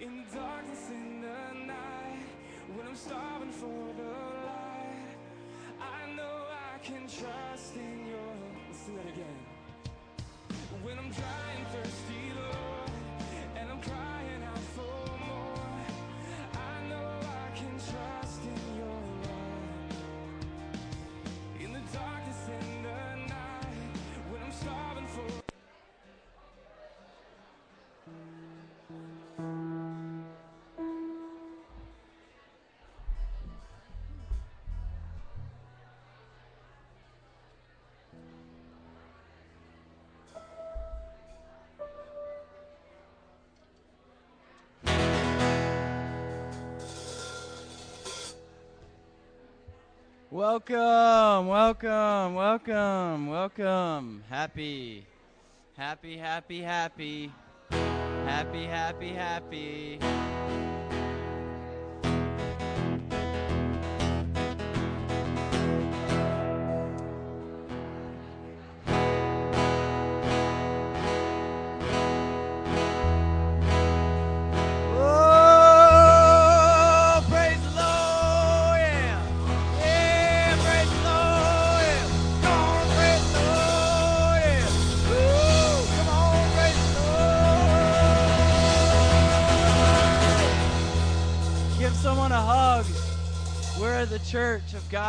In darkness in the night When I'm starving for the light I know I can trust in your Let's do that again. When I'm dry and thirsty Welcome, welcome, welcome, welcome. Happy, happy, happy, happy, happy, happy, happy.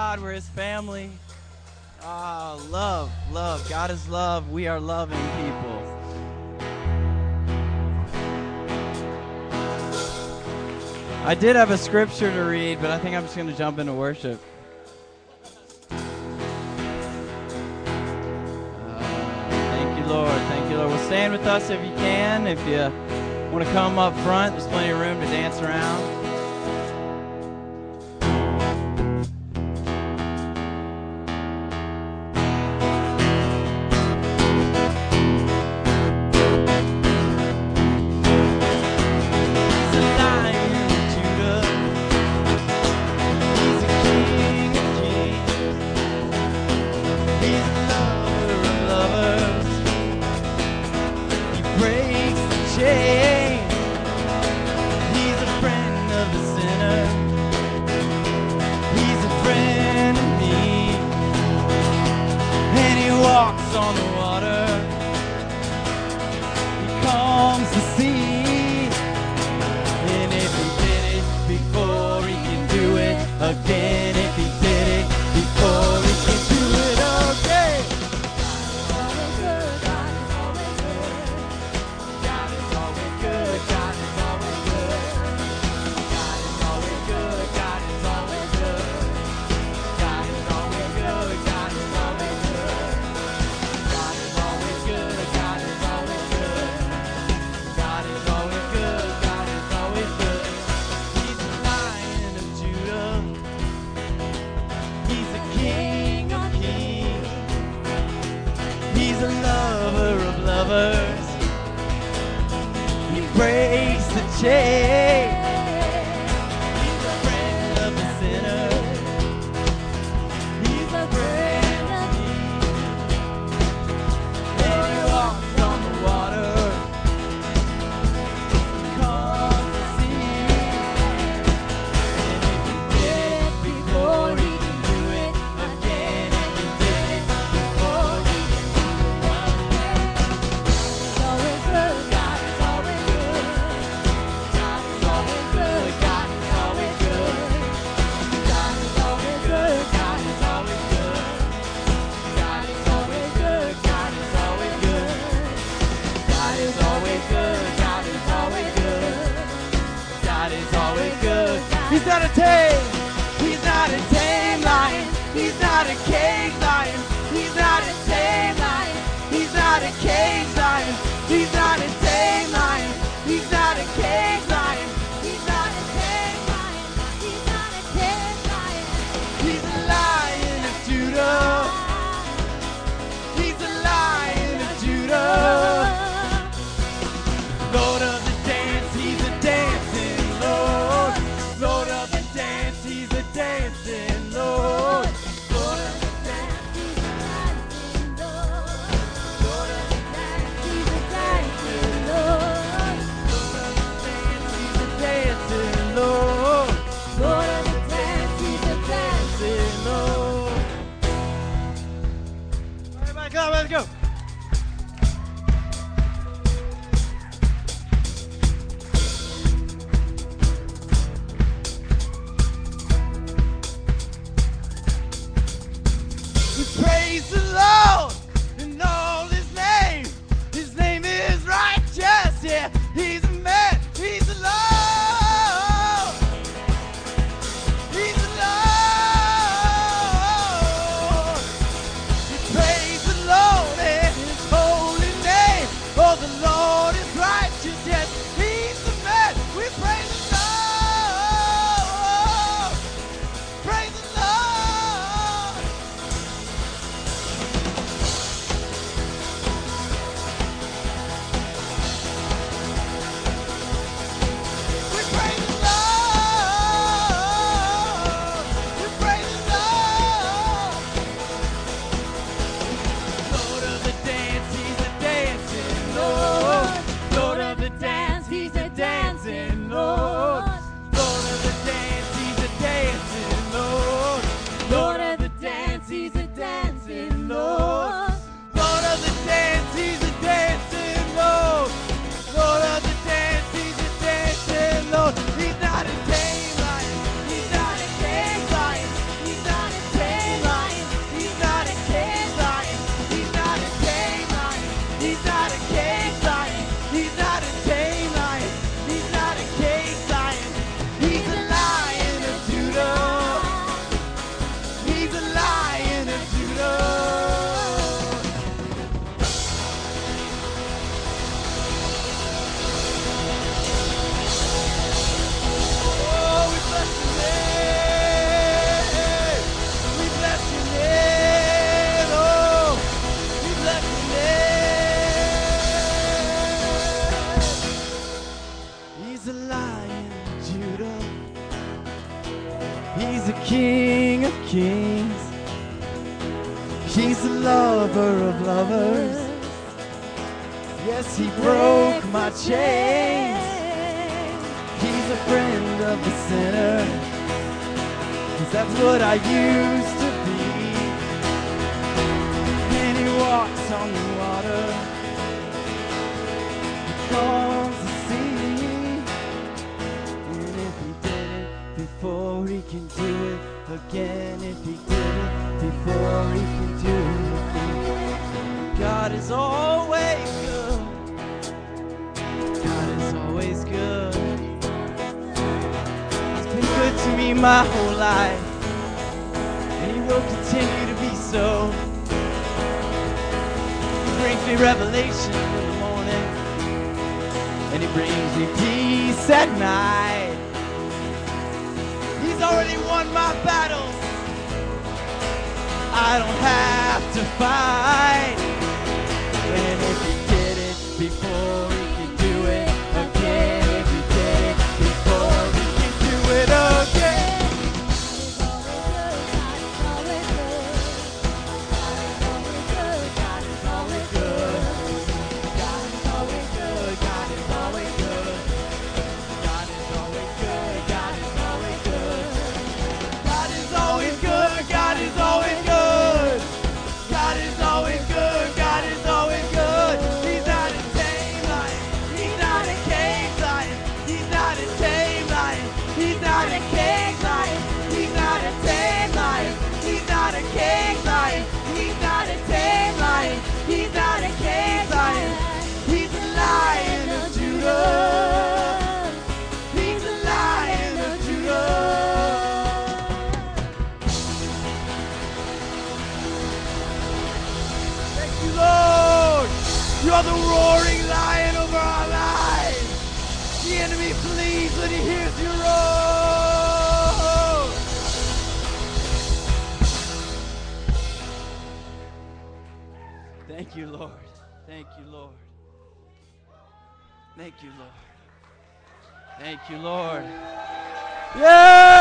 God. We're His family. Ah, love, love. God is love. We are loving people. I did have a scripture to read, but I think I'm just going to jump into worship. Uh, thank you, Lord. Thank you, Lord. Well, stand with us if you can. If you want to come up front, there's plenty of room to dance around. He's the King of kings. He's the lover of lovers. Yes, he broke my chains. He's a friend of the sinner. Cause that's what I used to be. And he walks on the water. he can do it again. If he did it before, he can do it again. God is always good. God is always good. He's been good to me my whole life, and he will continue to be so. He brings me revelation in the morning, and he brings me peace at night has already won my battles. I don't have to fight. And if you get it before you, Lord. Thank you, Lord. Yes!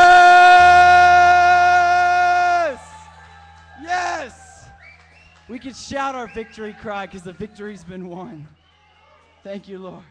Yes! We can shout our victory cry because the victory's been won. Thank you, Lord.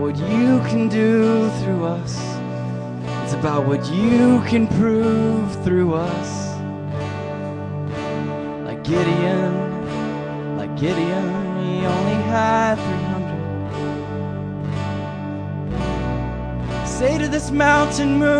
what you can do through us. It's about what you can prove through us. Like Gideon, like Gideon, he only had 300. Say to this mountain, move.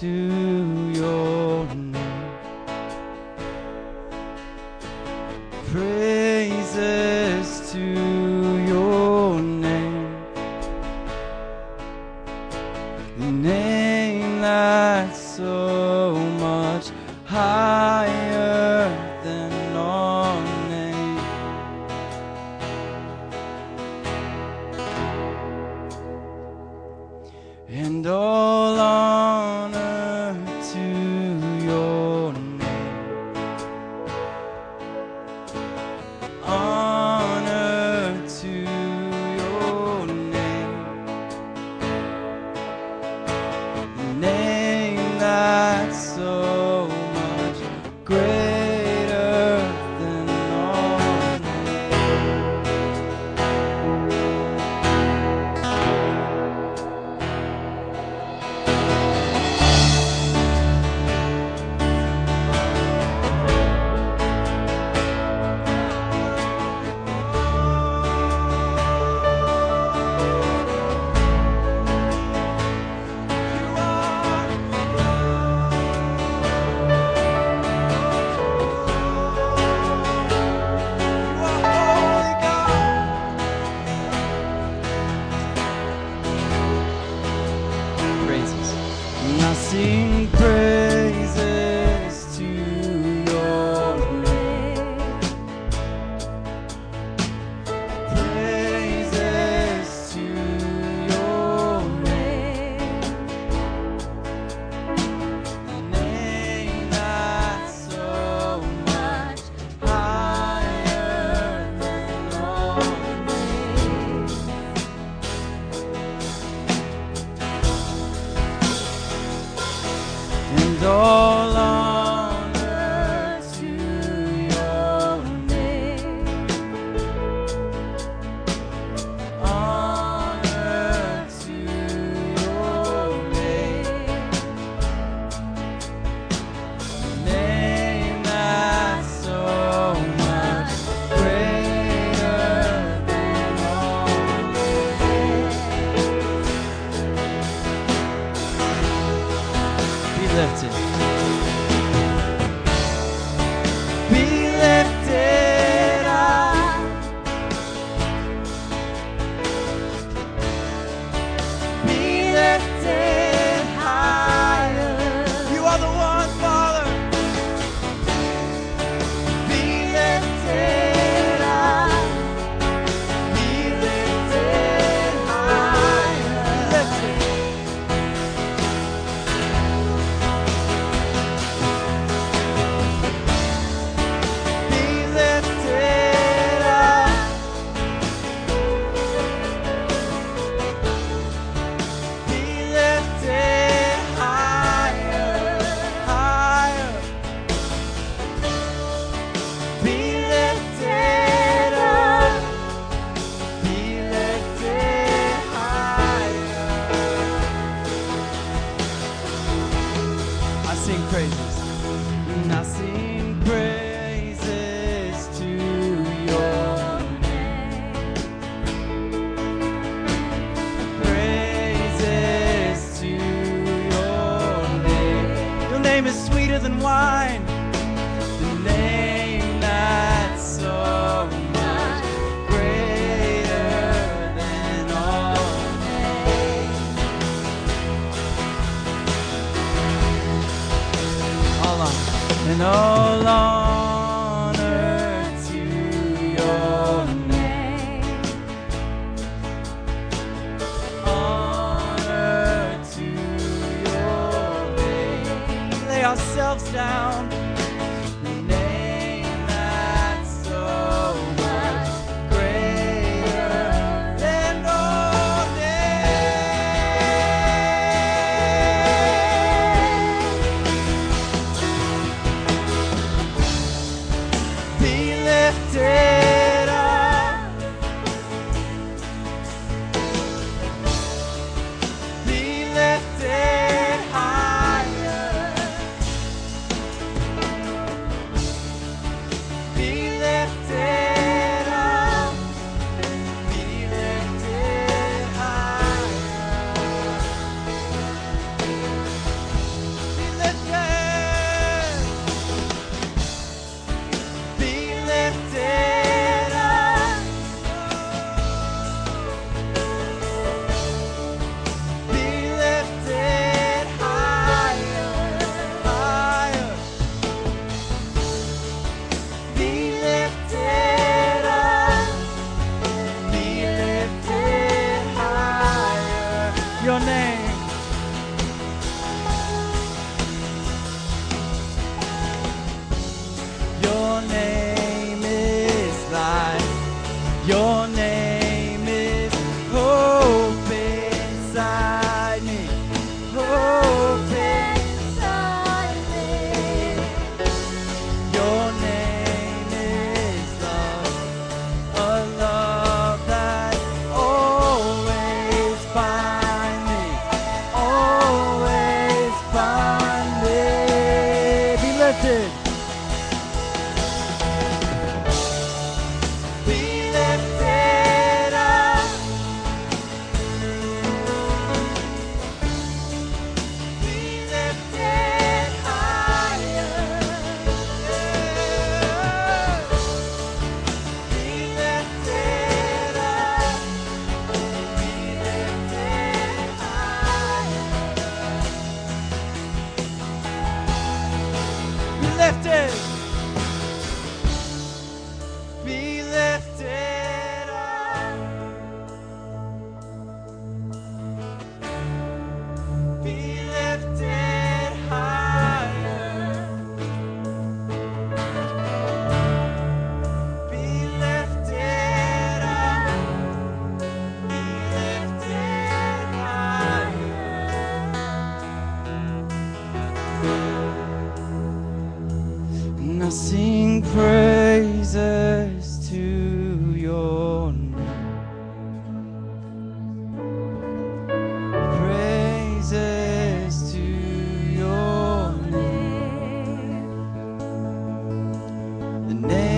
to The name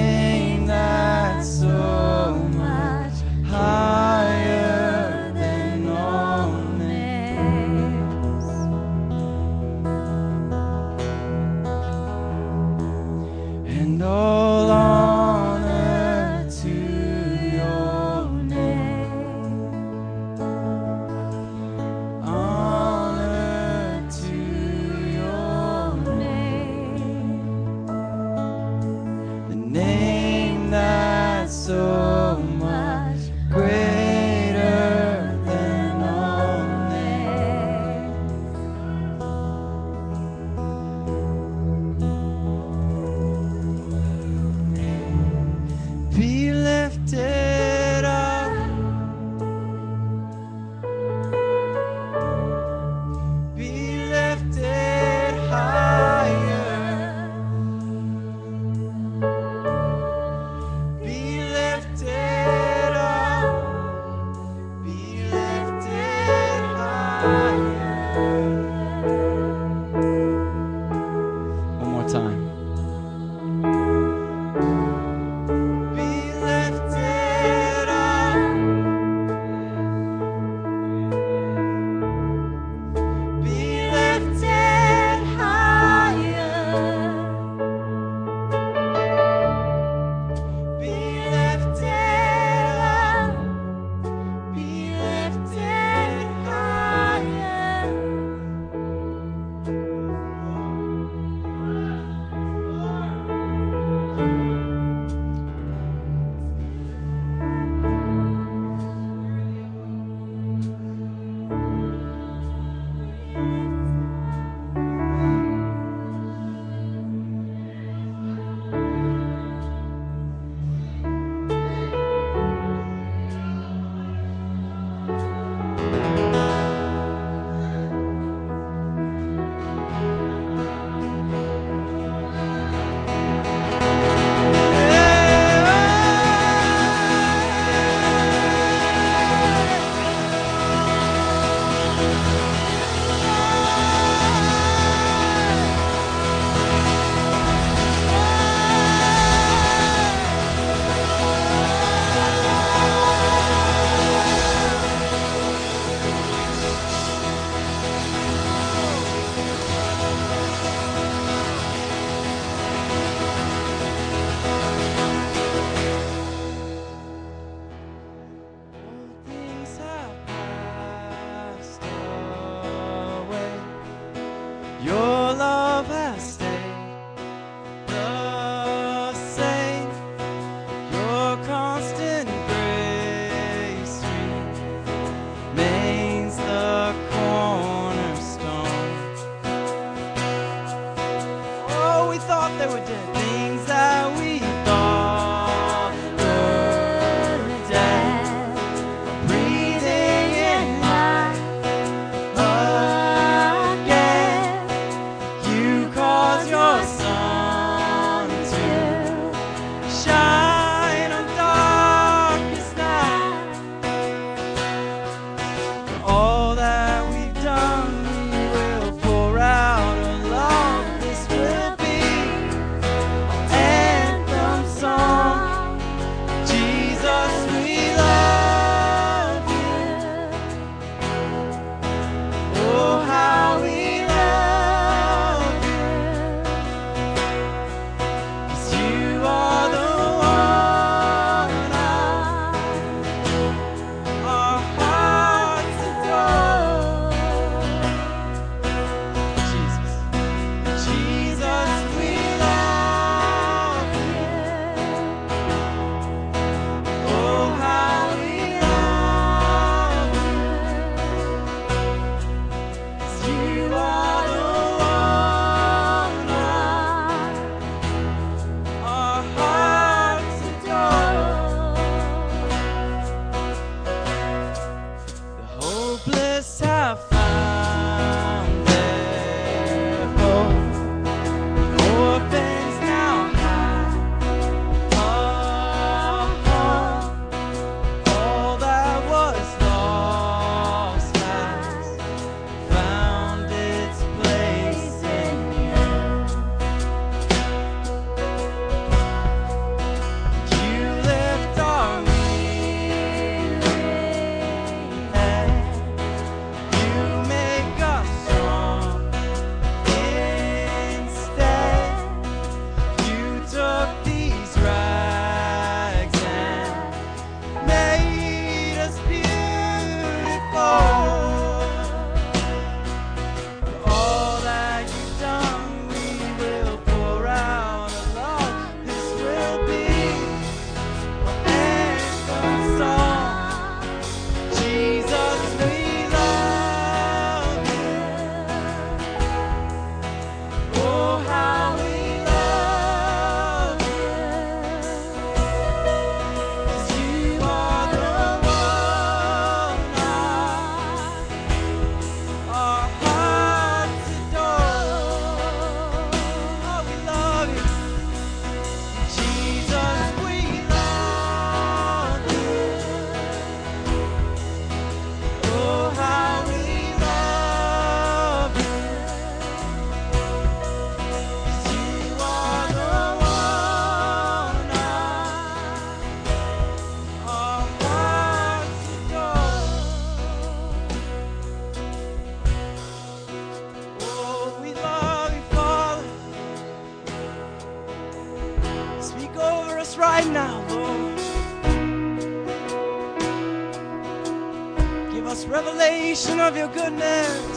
of your goodness.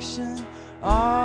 Affection, our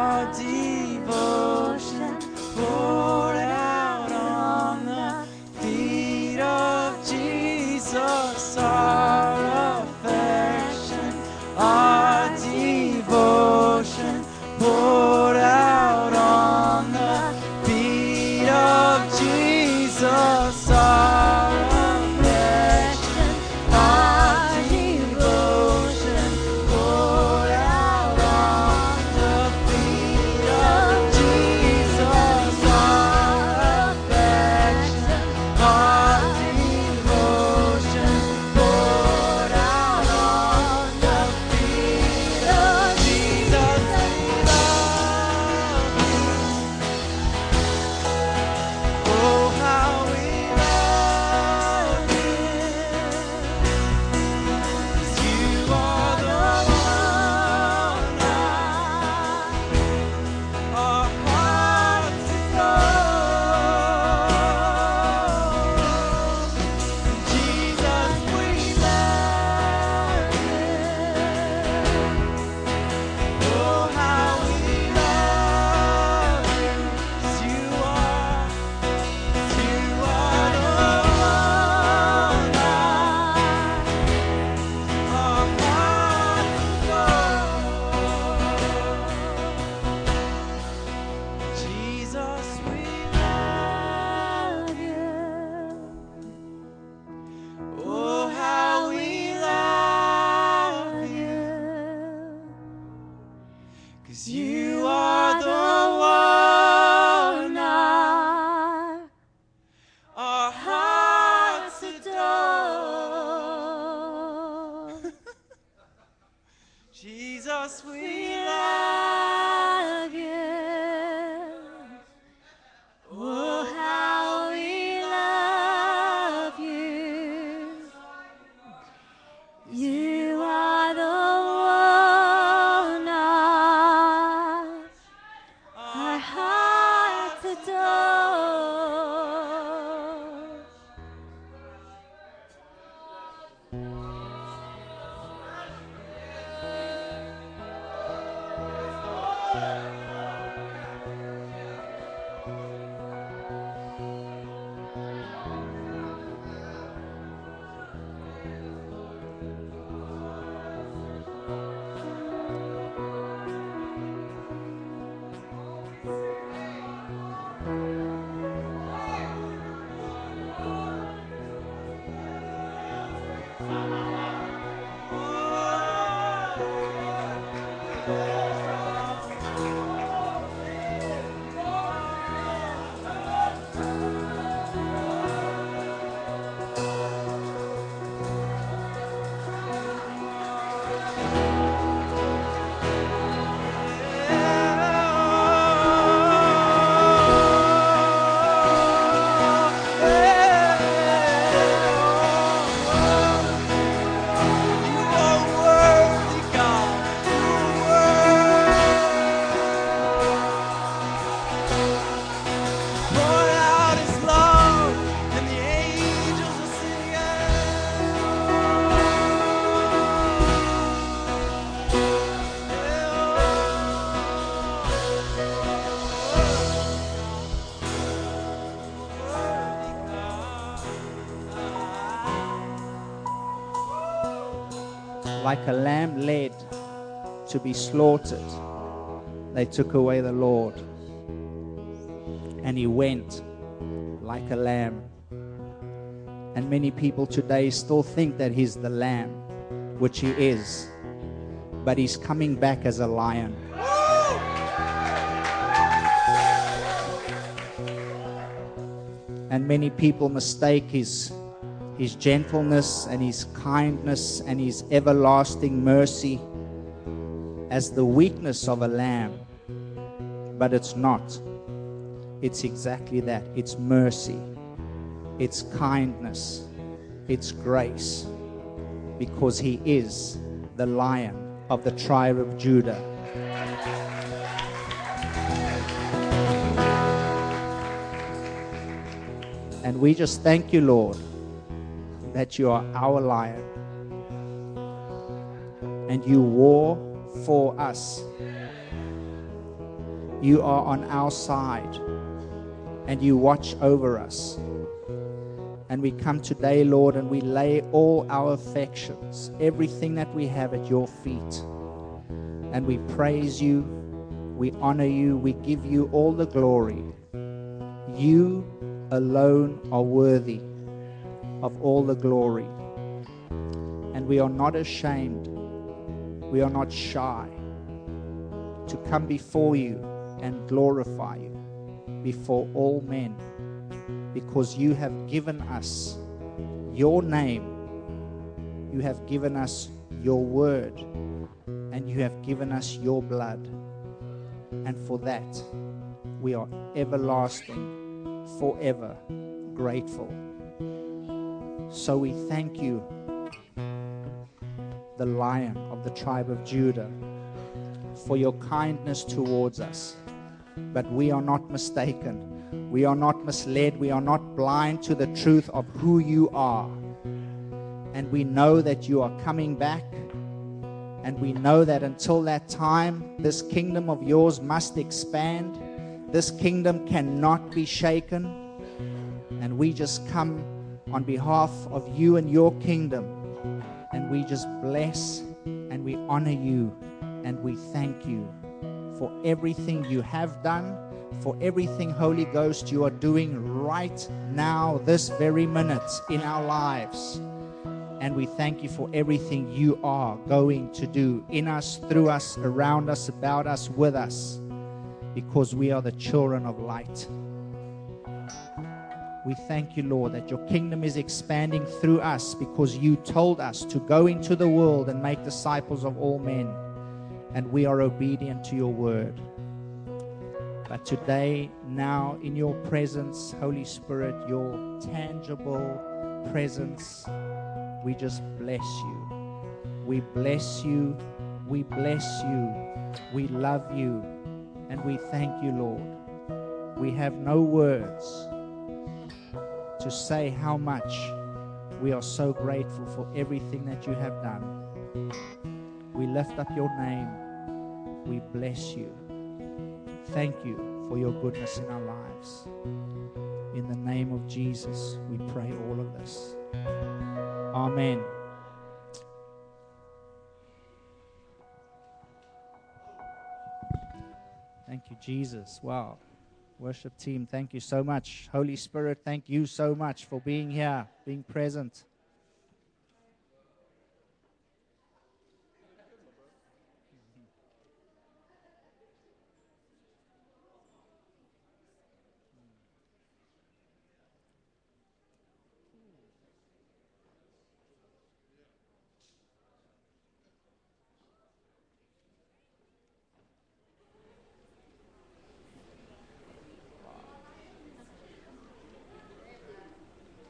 like a lamb led to be slaughtered, they took away the Lord. And he went like a lamb And many people today still think that he's the lamb, which he is. But he's coming back as a lion. And many people mistake his, his gentleness and his kindness and his everlasting mercy as the weakness of a lamb. But it's not. It's exactly that it's mercy, it's kindness, it's grace, because he is the lion of the tribe of Judah. And we just thank you, Lord, that you are our lion. And you war for us. You are on our side. And you watch over us. And we come today, Lord, and we lay all our affections, everything that we have at your feet. And we praise you, we honor you, we give you all the glory. You alone are worthy of all the glory. And we are not ashamed, we are not shy to come before you and glorify you before all men because you have given us your name, you have given us your word, and you have given us your blood. And for that, we are everlasting, forever grateful. So we thank you, the lion of the tribe of Judah, for your kindness towards us. But we are not mistaken. We are not misled. We are not blind to the truth of who you are. And we know that you are coming back. And we know that until that time, this kingdom of yours must expand. This kingdom cannot be shaken. And we just come on behalf of you and your kingdom. And we just bless and we honor you and we thank you for everything you have done, for everything, Holy Ghost, you are doing right now, this very minute in our lives. And we thank you for everything you are going to do in us, through us, around us, about us, with us, because we are the children of light. We thank you, Lord, that your kingdom is expanding through us because you told us to go into the world and make disciples of all men. And we are obedient to your word. But today, now in your presence, Holy Spirit, your tangible presence, we just bless you. We bless you. We bless you. We love you. And we thank you, Lord. We have no words to say how much we are so grateful for everything that you have done. We lift up your name. We bless you. Thank you for your goodness in our lives. In the name of Jesus, we pray all of this. Amen. Thank you, Jesus. Wow. Worship team, thank you so much. Holy Spirit, thank you so much for being here, being present.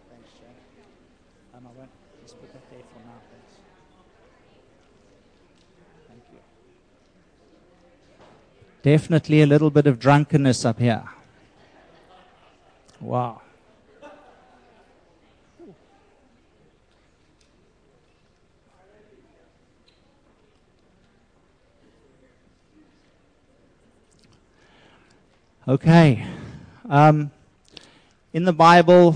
Thanks, Jack. Um, I won't just put that there for now, thanks. Thank you. Definitely a little bit of drunkenness up here. Wow. Okay. Um, in the Bible,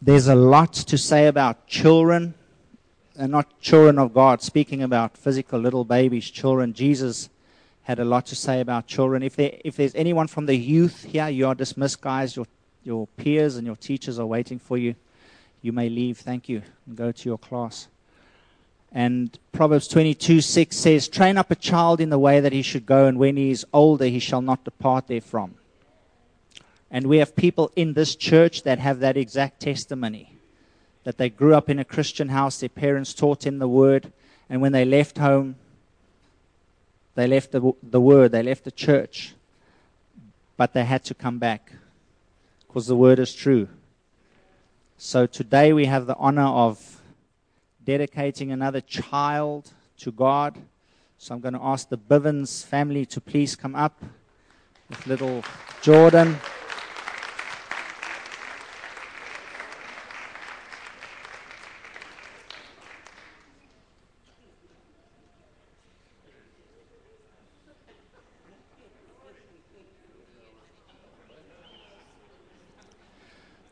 there's a lot to say about children, and not children of God, speaking about physical little babies, children. Jesus had a lot to say about children. If, there, if there's anyone from the youth here, you are dismissed, guys. Your, your peers and your teachers are waiting for you. You may leave. Thank you. And go to your class. And Proverbs 22 6 says, Train up a child in the way that he should go, and when he is older, he shall not depart therefrom. And we have people in this church that have that exact testimony that they grew up in a Christian house, their parents taught them the word, and when they left home, they left the, the word, they left the church, but they had to come back because the word is true. So today we have the honor of dedicating another child to God. So I'm going to ask the Bivens family to please come up with little Jordan.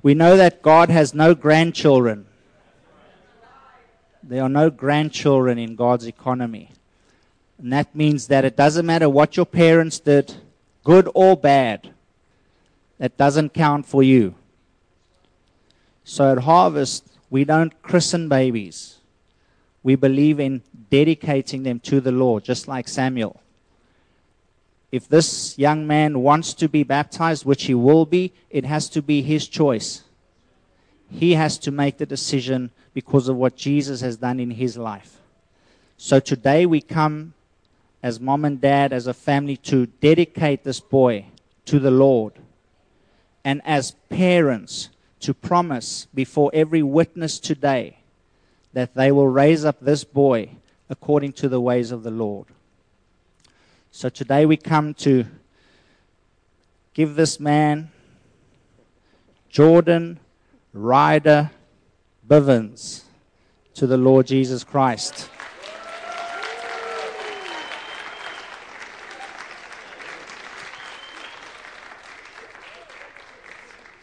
We know that God has no grandchildren. There are no grandchildren in God's economy. And that means that it doesn't matter what your parents did, good or bad, that doesn't count for you. So at Harvest, we don't christen babies. We believe in dedicating them to the Lord, just like Samuel. If this young man wants to be baptized, which he will be, it has to be his choice. He has to make the decision because of what Jesus has done in his life. So today we come as mom and dad, as a family, to dedicate this boy to the Lord. And as parents, to promise before every witness today that they will raise up this boy according to the ways of the Lord. So today we come to give this man, Jordan Ryder Bivens, to the Lord Jesus Christ.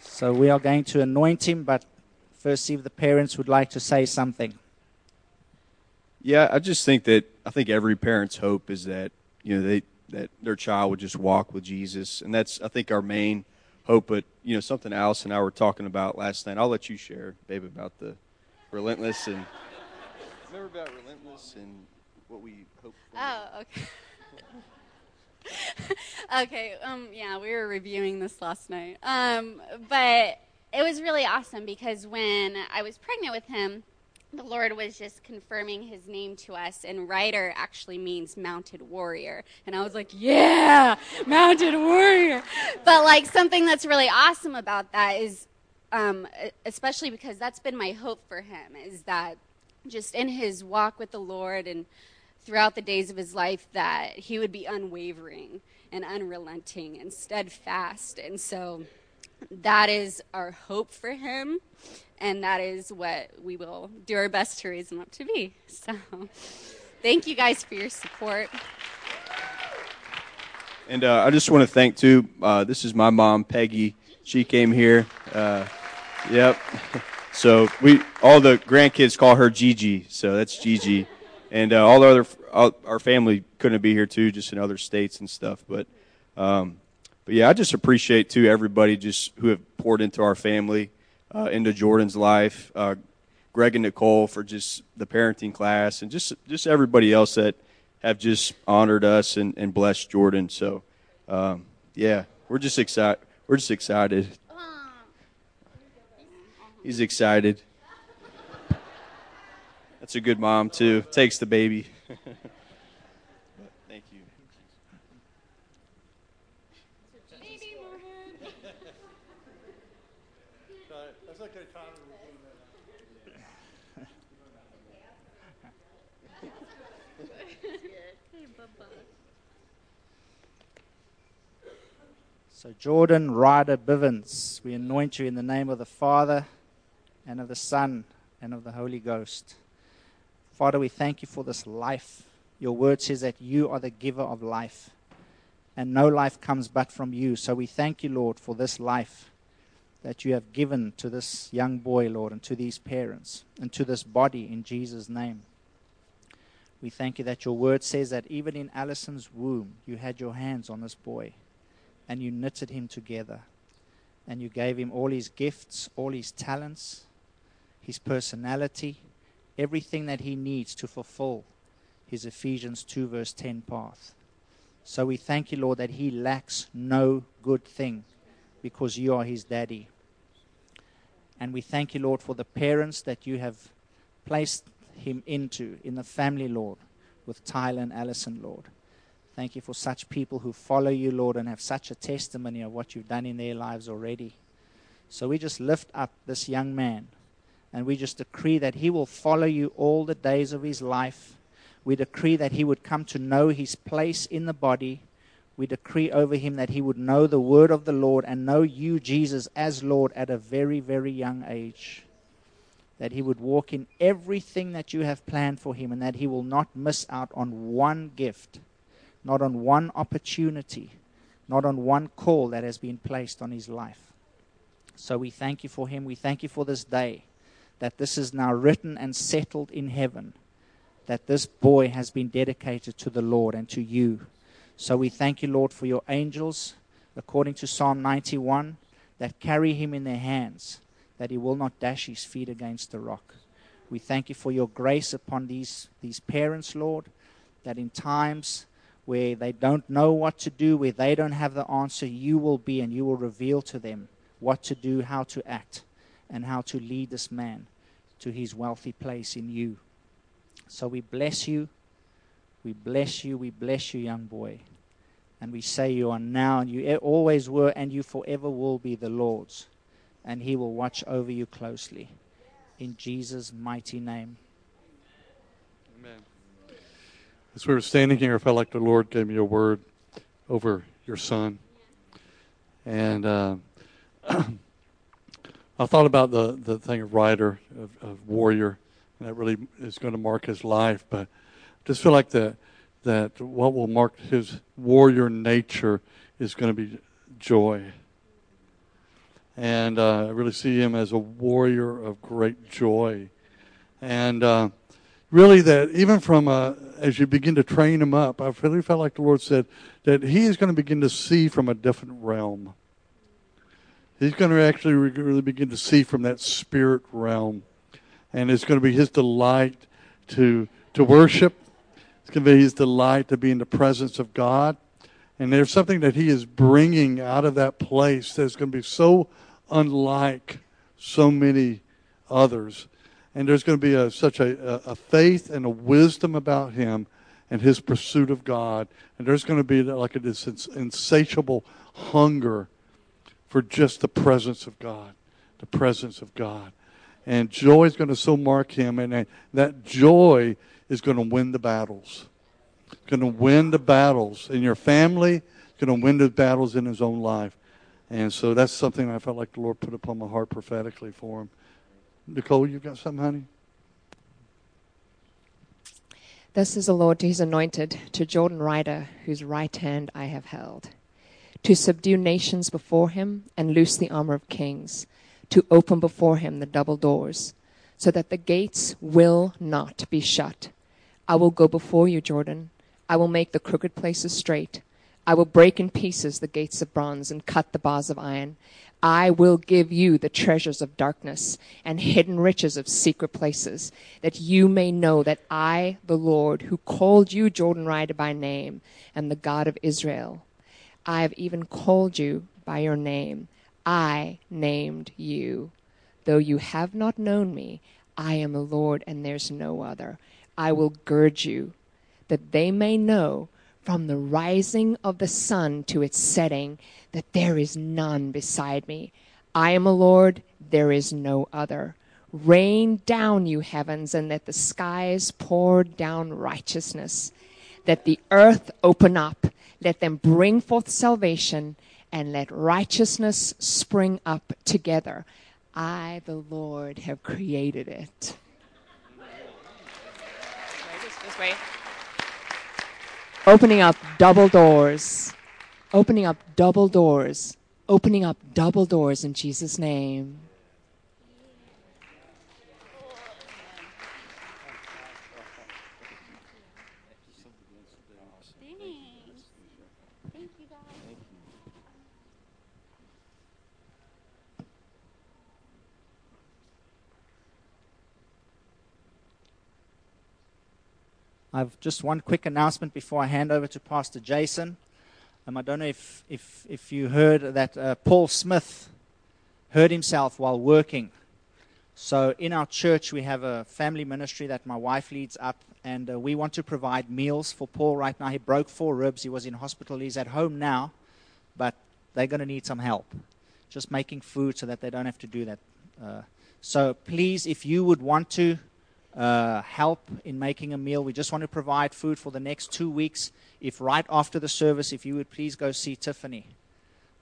So we are going to anoint him, but first see if the parents would like to say something. Yeah, I just think that I think every parent's hope is that you know they that their child would just walk with Jesus, and that's I think our main hope. But you know something Alice and I were talking about last night. I'll let you share, babe, about the relentless and remember about relentless and what we hope. For. Oh, okay. okay, um, yeah, we were reviewing this last night. Um, but it was really awesome because when I was pregnant with him, the Lord was just confirming his name to us, and Ryder actually means mounted warrior. And I was like, yeah, mounted warrior. But like something that's really awesome about that is, um, especially because that's been my hope for him, is that just in his walk with the Lord and throughout the days of his life that he would be unwavering and unrelenting and steadfast. And so that is our hope for him, and that is what we will do our best to raise him up to be. So thank you guys for your support. And uh, I just want to thank too. Uh, this is my mom, Peggy. She came here. Uh, yep. So we all the grandkids call her Gigi. So that's Gigi, and uh, all the other all, our family couldn't be here too, just in other states and stuff. But um, but yeah, I just appreciate too everybody just who have poured into our family, uh, into Jordan's life. Uh, Greg and Nicole for just the parenting class, and just just everybody else that have just honored us and, and blessed Jordan. So, um, yeah, we're just excited. We're just excited. He's excited. That's a good mom too. Takes the baby. So, Jordan Ryder Bivens, we anoint you in the name of the Father and of the Son and of the Holy Ghost. Father, we thank you for this life. Your word says that you are the giver of life, and no life comes but from you. So we thank you, Lord, for this life that you have given to this young boy, Lord, and to these parents, and to this body in Jesus' name. We thank you that your word says that even in Allison's womb, you had your hands on this boy and you knitted him together. And you gave him all his gifts, all his talents, his personality, everything that he needs to fulfill his Ephesians 2, verse 10 path. So we thank you, Lord, that he lacks no good thing because you are his daddy. And we thank you, Lord, for the parents that you have placed him into in the family, Lord, with Tyler and Allison, Lord. Thank you for such people who follow you, Lord, and have such a testimony of what you've done in their lives already. So we just lift up this young man and we just decree that he will follow you all the days of his life. We decree that he would come to know his place in the body. We decree over him that he would know the word of the Lord and know you, Jesus, as Lord at a very, very young age. That he would walk in everything that you have planned for him and that he will not miss out on one gift, not on one opportunity, not on one call that has been placed on his life. So we thank you for him. We thank you for this day, that this is now written and settled in heaven, that this boy has been dedicated to the Lord and to you. So we thank you, Lord, for your angels, according to Psalm 91, that carry him in their hands, that he will not dash his feet against the rock. We thank you for your grace upon these, these parents, Lord, that in times where they don't know what to do, where they don't have the answer, you will be and you will reveal to them what to do, how to act, and how to lead this man to his wealthy place in you. So we bless you. We bless you. We bless you, young boy. And we say you are now, and you always were, and you forever will be the Lord's. And he will watch over you closely. In Jesus' mighty name. Amen. As we were standing here, I felt like the Lord gave me a word over your son. And uh, I thought about the, the thing of rider, of, of warrior, and that really is going to mark his life. But I just feel like that, that what will mark his warrior nature is going to be joy. And uh, I really see him as a warrior of great joy. And uh, really, that even from uh, as you begin to train him up, I really felt like the Lord said that he is going to begin to see from a different realm. He's going to actually really begin to see from that spirit realm. And it's going to be his delight to, to worship. It's going to be his delight to be in the presence of God. And there's something that he is bringing out of that place that's going to be so unlike so many others. And there's going to be a, such a, a faith and a wisdom about him and his pursuit of God. And there's going to be like a, this insatiable hunger for just the presence of God, the presence of God. And joy is going to so mark him, and that joy is going to win the battles. It's Going to win the battles in your family. it's Going to win the battles in his own life. And so that's something I felt like the Lord put upon my heart prophetically for him. Nicole, you've got something, honey? This is the Lord to his anointed, to Jordan Ryder, whose right hand I have held, to subdue nations before him and loose the armor of kings, to open before him the double doors, so that the gates will not be shut. I will go before you, Jordan. I will make the crooked places straight. I will break in pieces the gates of bronze and cut the bars of iron. I will give you the treasures of darkness and hidden riches of secret places, that you may know that I, the Lord, who called you Jordan Ryder by name, am the God of Israel. I have even called you by your name. I named you. Though you have not known me, I am the Lord, and there's no other. I will gird you, that they may know from the rising of the sun to its setting that there is none beside me. I am a Lord, there is no other. Rain down, you heavens, and let the skies pour down righteousness. Let the earth open up, let them bring forth salvation, and let righteousness spring up together. I, the Lord, have created it. Opening up double doors. Opening up double doors. Opening up double doors in Jesus' name. I've just one quick announcement before I hand over to Pastor Jason. Um, I don't know if, if, if you heard that uh, Paul Smith hurt himself while working. So, in our church, we have a family ministry that my wife leads up, and uh, we want to provide meals for Paul right now. He broke four ribs. He was in hospital. He's at home now, but they're going to need some help. Just making food so that they don't have to do that. Uh, so, please, if you would want to uh, help in making a meal, we just want to provide food for the next two weeks. If right after the service, if you would please go see Tiffany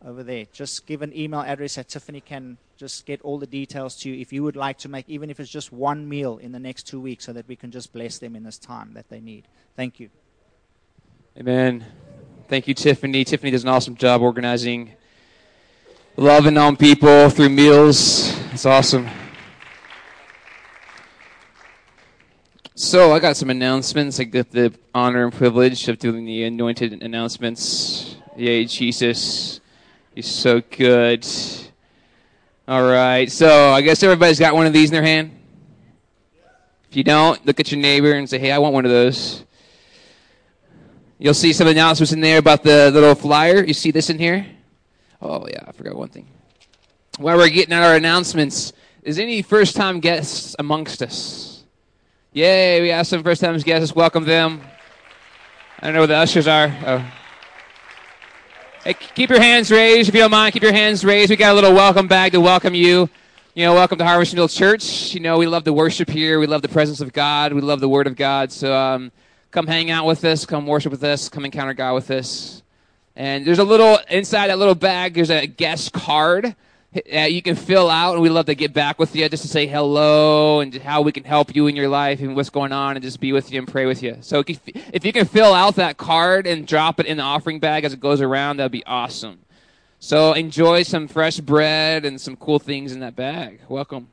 over there. Just give an email address that Tiffany can just get all the details to you if you would like to make, even if it's just one meal in the next two weeks, so that we can just bless them in this time that they need. Thank you. Amen. Thank you, Tiffany. Tiffany does an awesome job organizing, loving on people through meals. It's awesome. So I got some announcements. I get the honor and privilege of doing the anointed announcements. Yay, Jesus. You're so good. All right. So I guess everybody's got one of these in their hand. If you don't, look at your neighbor and say, hey, I want one of those. You'll see some announcements in there about the little flyer. You see this in here? Oh, yeah, I forgot one thing. While we're getting our announcements, is any first time guests amongst us? Yay, we have some first time guests. Welcome them. I don't know where the ushers are. Oh. Hey, keep your hands raised if you don't mind. Keep your hands raised. We got a little welcome bag to welcome you. You know, welcome to Harvest Hill Church. You know, we love the worship here. We love the presence of God. We love the Word of God. So um, come hang out with us. Come worship with us. Come encounter God with us. And there's a little inside that little bag. There's a guest card uh, you can fill out, and we love to get back with you just to say hello and how we can help you in your life and what's going on, and just be with you and pray with you. So if, you can fill out that card and drop it in the offering bag as it goes around, that'd be awesome. So enjoy some fresh bread and some cool things in that bag. Welcome.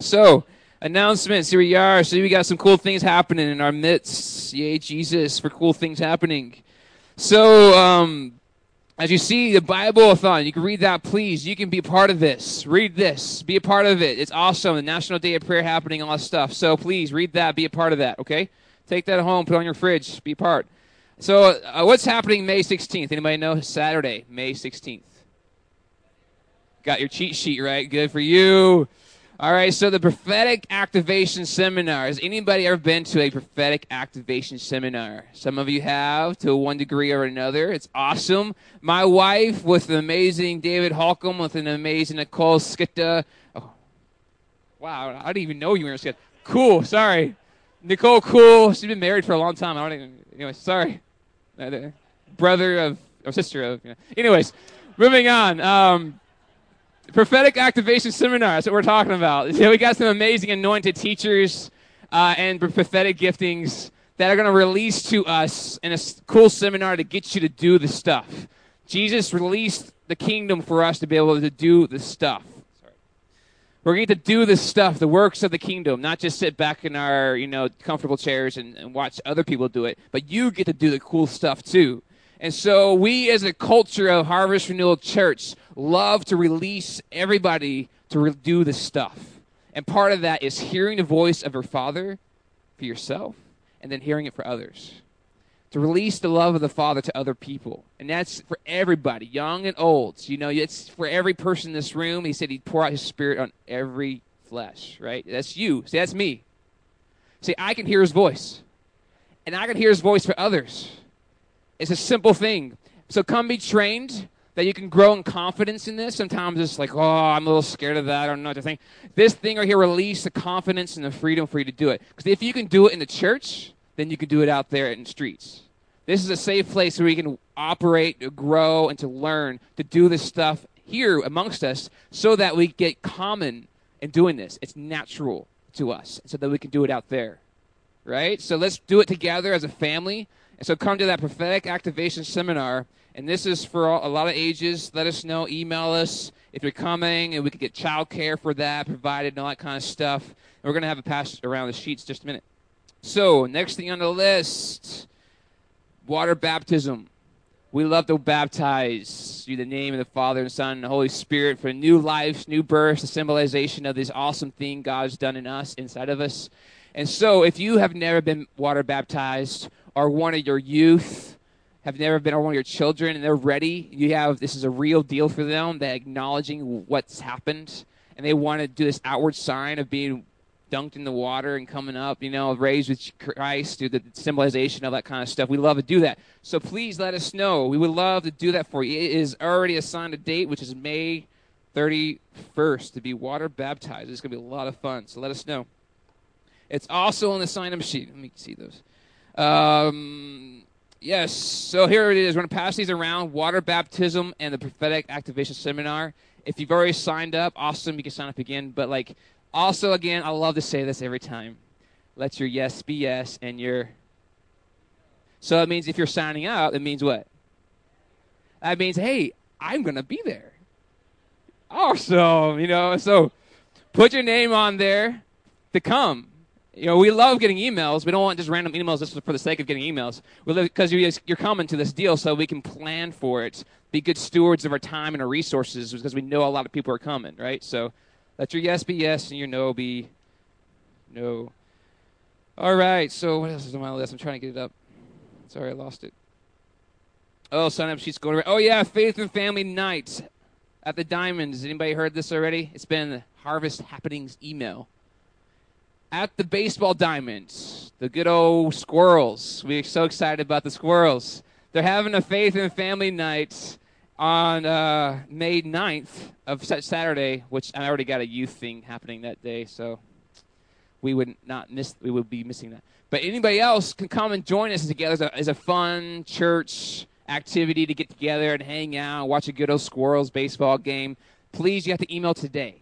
So announcements. Here we are. So we got some cool things happening in our midst. Yay, Jesus, for cool things happening. So, um, as you see the Bible-a-thon, you can read that, please. You can be part of this. Read this. Be a part of it. It's awesome. The National Day of Prayer happening, all that stuff. So please read that. Be a part of that. Okay? Take that home. Put on your fridge. Be part. So uh, what's happening May 16th? Anybody know? Saturday, May 16th. Got your cheat sheet right. Good for you. All right, so the prophetic activation seminar. Has anybody ever been to a prophetic activation seminar? Some of you have to one degree or another. It's awesome. My wife with the amazing David Holcomb, with an amazing Nicole Skitta. Oh, wow, I didn't even know you were Skitta. Cool, sorry. Nicole Cool. She's been married for a long time. I don't even, anyway, sorry. Brother of, or sister of, you know. anyways, moving on. Um, prophetic activation seminar. That's what we're talking about. So we got some amazing anointed teachers uh, and prophetic giftings that are going to release to us in a cool seminar to get you to do the stuff. Jesus released the kingdom for us to be able to do the stuff. We're going to do the stuff, the works of the kingdom, not just sit back in our, you know, comfortable chairs and, and watch other people do it, but you get to do the cool stuff too. And so we as a culture of Harvest Renewal Church love to release everybody to re- do the stuff. And part of that is hearing the voice of your Father for yourself and then hearing it for others. To release the love of the Father to other people. And that's for everybody, young and old. You know, it's for every person in this room. He said he'd pour out his spirit on every flesh, right? That's you. See, that's me. See, I can hear his voice. And I can hear his voice for others. It's a simple thing. So come be trained that you can grow in confidence in this. Sometimes it's like, oh, I'm a little scared of that. I don't know what to think. This thing right here release the confidence and the freedom for you to do it. Because if you can do it in the church, then you can do it out there in the streets. This is a safe place where you can operate, to grow, and to learn to do this stuff here amongst us so that we get common in doing this. It's natural to us so that we can do it out there. Right? So let's do it together as a family. And so come to that prophetic activation seminar and this is for a lot of ages. Let us know. Email us if you're coming, and we can get childcare for that provided and all that kind of stuff. And we're going to have a pass around the sheets just a minute. So, next thing on the list water baptism. We love to baptize you the name of the Father and Son and the Holy Spirit for new life, new birth, the symbolization of this awesome thing God's done in us, inside of us. And so, if you have never been water baptized, or one of your youth have never been, or one of your children, and they're ready, you have this is a real deal for them. They're acknowledging what's happened, and they want to do this outward sign of being dunked in the water and coming up, you know, raised with Christ, do the symbolization of that kind of stuff. We love to do that. So please let us know. We would love to do that for you. It is already assigned a date, which is May 31st, to be water baptized. It's going to be a lot of fun. So let us know. It's also on the sign up sheet. Let me see those. Um, yes, so here it is. We're going to pass these around water baptism and the prophetic activation seminar. If you've already signed up, awesome. You can sign up again. But, like, also, again, I love to say this every time. Let your yes be yes and your. So it means if you're signing up, it means what? That means, hey, I'm going to be there. Awesome. You know, so put your name on there to come. You know, we love getting emails. We don't want just random emails just for the sake of getting emails. Because you're, you're coming to this deal so we can plan for it, be good stewards of our time and our resources because we know a lot of people are coming, right? So let your yes be yes and your no be no. All right, so what else is on my list? I'm trying to get it up. Sorry, I lost it. Oh, sign up sheets going around. Oh, yeah, Faith and Family Night at the Diamonds. Anybody heard this already? It's been Harvest Happenings email. At the baseball diamonds, the good old squirrels. We're so excited about the squirrels. They're having a Faith and Family Night on uh, May 9th of Saturday, which I already got a youth thing happening that day, so we would not miss. We would be missing that. But anybody else can come and join us together as a, a fun church activity to get together and hang out, watch a good old squirrels baseball game. Please, you have to email today.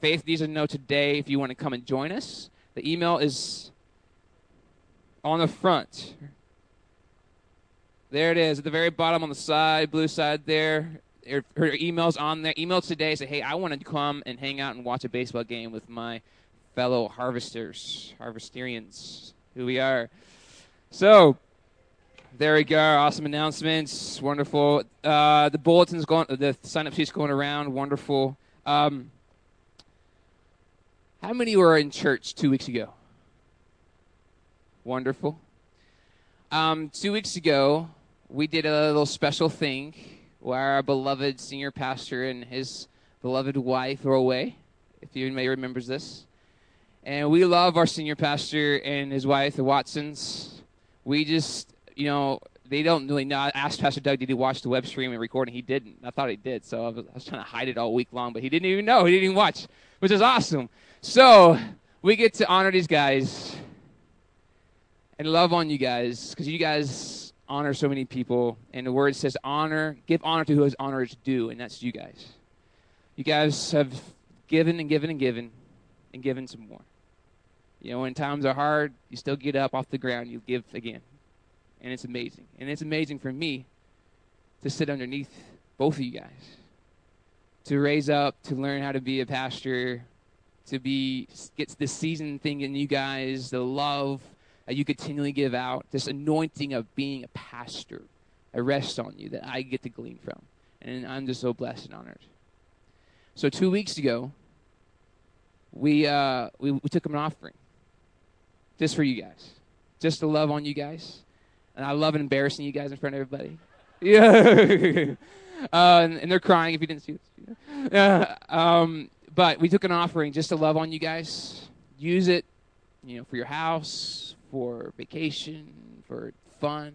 Faith needs to know today if you want to come and join us. The email is on the front. There it is at the very bottom on the side, blue side there. Her, her email's on there. Email today. Say, hey, I want to come and hang out and watch a baseball game with my fellow harvesters, harvesterians, who we are. So, there we go. Awesome announcements. Wonderful. Uh, the bulletin's going. The sign up sheet's going around. Wonderful. Um, how many were in church two weeks ago? Wonderful. Um, two weeks ago, we did a little special thing where our beloved senior pastor and his beloved wife were away. If you may remembers this, and we love our senior pastor and his wife, the Watsons. We just, you know, they don't really know. I asked Pastor Doug, did he watch the web stream and recording? He didn't. I thought he did, so I was, I was trying to hide it all week long, but he didn't even know. He didn't even watch, which is awesome. So we get to honor these guys and love on you guys because you guys honor so many people. And the word says, honor, give honor to who his honor is due, and that's you guys. You guys have given and given and given and given some more. You know, when times are hard, you still get up off the ground, you give again. And it's amazing. And it's amazing for me to sit underneath both of you guys, to raise up, to learn how to be a pastor, to be get the season thing in you guys, the love that you continually give out, this anointing of being a pastor. I rest on you that I get to glean from. And I'm just so blessed and honored. So two weeks ago, we uh, we, we took an offering just for you guys, just to love on you guys, and I love embarrassing you guys in front of everybody. Yeah, uh, and, and, they're crying if you didn't see this. Um, but we took an offering just to love on you guys. Use it, you know, for your house, for vacation, for fun.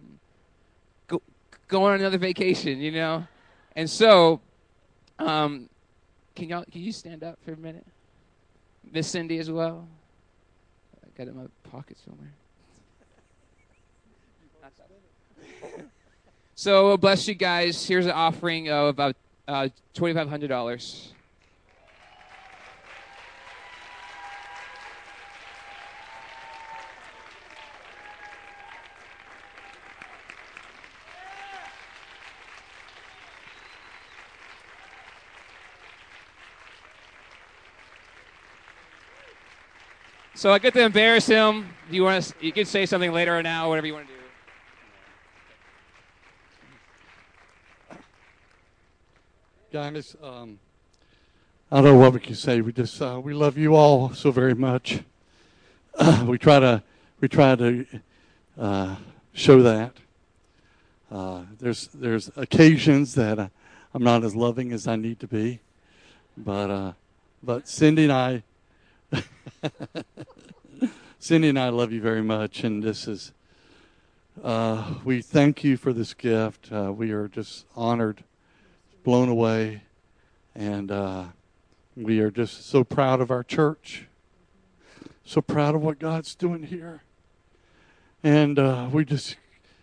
Go go on another vacation, you know. And so, um, can y'all can you stand up for a minute? Miss Cindy as well. I got it in my pocket somewhere. so bless you guys. Here's an offering of about uh, twenty five hundred dollars. So I get to embarrass him. Do you want to? You can say something later or now, whatever you want to do. Guys, um, I don't know what we can say. We just uh, we love you all so very much. we try to we try to uh, show that. Uh, there's there's occasions that uh, I'm not as loving as I need to be, but uh, but Cindy and I, Cindy and I love you very much, and this is uh, we thank you for this gift. Uh, we are just honored, blown away, and uh, we are just so proud of our church, so proud of what God's doing here, and uh, we just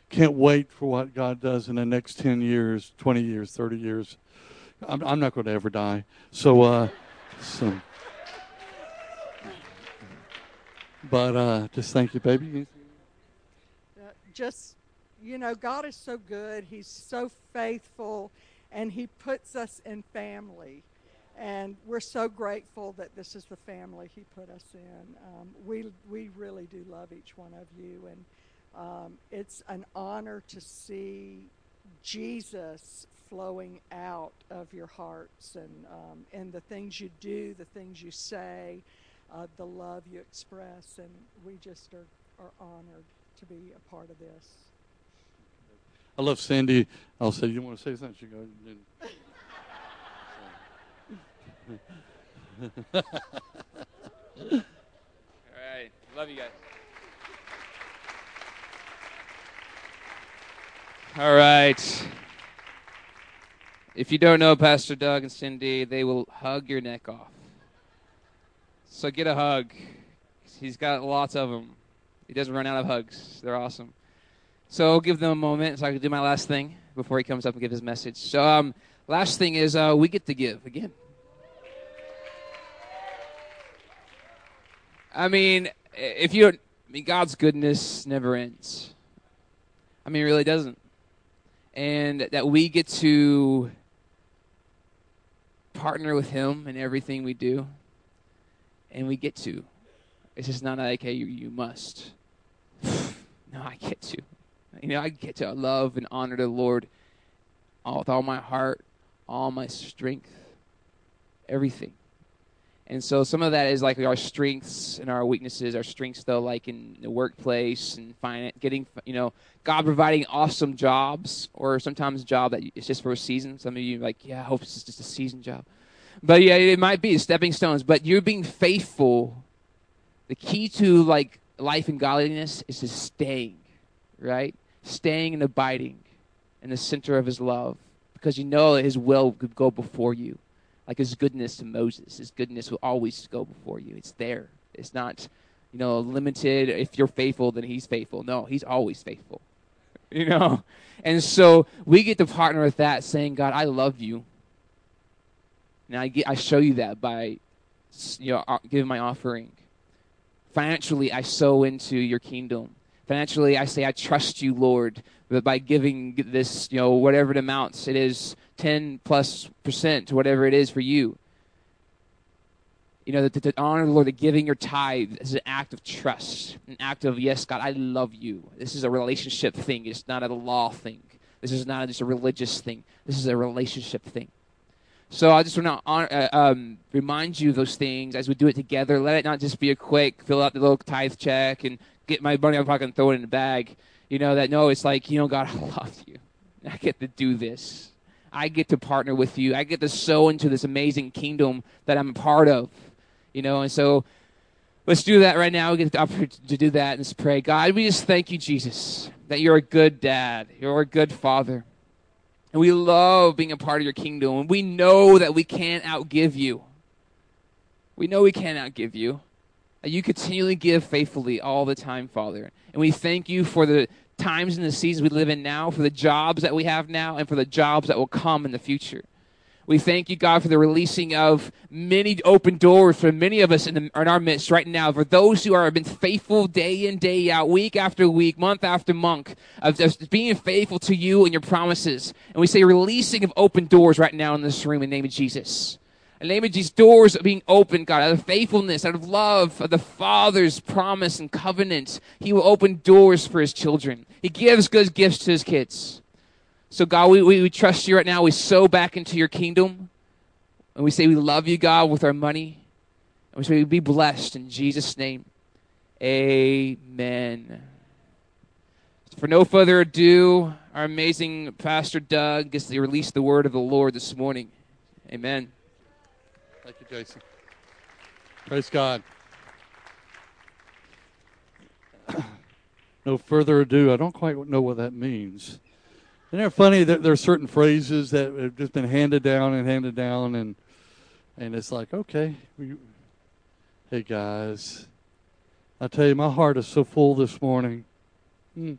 can't wait for what God does in the next 10 years, 20 years, 30 years. I'm, I'm not going to ever die. So, uh, so but uh, just thank you, baby. Uh, just you know god is so good. He's so faithful and he puts us in family. And we're so grateful that this is the family he put us in. Um, we we really do love each one of you and um, it's an honor to see jesus flowing out of your hearts and um, and the things you do the things you say uh, the love you express and we just are, are honored to be a part of this I love Sandy. I'll say, you want to say something? She goes, All right. Love you guys. All right. If you don't know Pastor Doug and Cindy, they will hug your neck off. So get a hug. He's got lots of them. He doesn't run out of hugs. They're awesome. So I'll give them a moment so I can do my last thing before he comes up and give his message. So um, last thing is uh, we get to give again. I mean, if you, I mean, God's goodness never ends. I mean, it really doesn't. And that we get to partner with Him in everything we do, and we get to. It's just not like, hey, you, you must. no, I get to. You know, I get to love and honor the Lord all, with all my heart, all my strength, everything. And so some of that is like our strengths and our weaknesses. Our strengths, though, like in the workplace and finance, getting, you know, God providing awesome jobs, or sometimes a job that it's just for a season. Some of you like, yeah, I hope it's just a season job. But yeah, it might be stepping stones. But you're being faithful. The key to like life and godliness is just staying, right? Staying and abiding in the center of His love, because you know His will could go before you like his goodness to Moses. His goodness will always go before you. It's there. It's not, you know, limited. If you're faithful, then he's faithful. No, he's always faithful. You know? And so we get to partner with that, saying, God, I love you. And I, get, I show you that by, you know, giving my offering. Financially, I sow into your kingdom. Financially, I say, I trust you, Lord, but by giving this, you know, whatever it amounts, it is 10 plus percent whatever it is for you. You know, to, to honor the Lord, the giving your tithe is an act of trust, an act of, yes, God, I love you. This is a relationship thing. It's not a law thing. This is not just a religious thing. This is a relationship thing. So I just want to uh, um, remind you of those things as we do it together. Let it not just be a quick fill out the little tithe check and get my money out of pocket and throw it in the bag. You know that no, it's like you know, God, I love you. I get to do this. I get to partner with you. I get to sow into this amazing kingdom that I'm a part of. You know, and so let's do that right now. We get the opportunity to do that and let's pray. God, we just thank you, Jesus, that you're a good dad. You're a good father. And we love being a part of your kingdom. And we know that we can't outgive you. We know we can't outgive you. That you continually give faithfully all the time, Father. And we thank you for the times and the seasons we live in now, for the jobs that we have now, and for the jobs that will come in the future. We thank you, God, for the releasing of many open doors for many of us in, the, in, our midst right now. For those who are been faithful day in, day out, week after week, month after month, of, just being faithful to you and your promises. And we say releasing of open doors right now in this room in the name of Jesus. In the name of Jesus, doors are being opened, God, out of faithfulness, out of love, of the Father's promise and covenant. He will open doors for his children. He gives good gifts to his kids. So, God, we, we, we, trust you right now. We sow back into your kingdom. And we say we love you, God, with our money. And we say we be blessed in Jesus' name. Amen. For no further ado, our amazing Pastor Doug gets to release the word of the Lord this morning. Amen. Thank you, Jason. Praise God. no further ado. I don't quite know what that means. Isn't it funny that there are certain phrases that have just been handed down and handed down, and and it's like, okay, we, hey guys, I tell you, my heart is so full this morning. Hmm.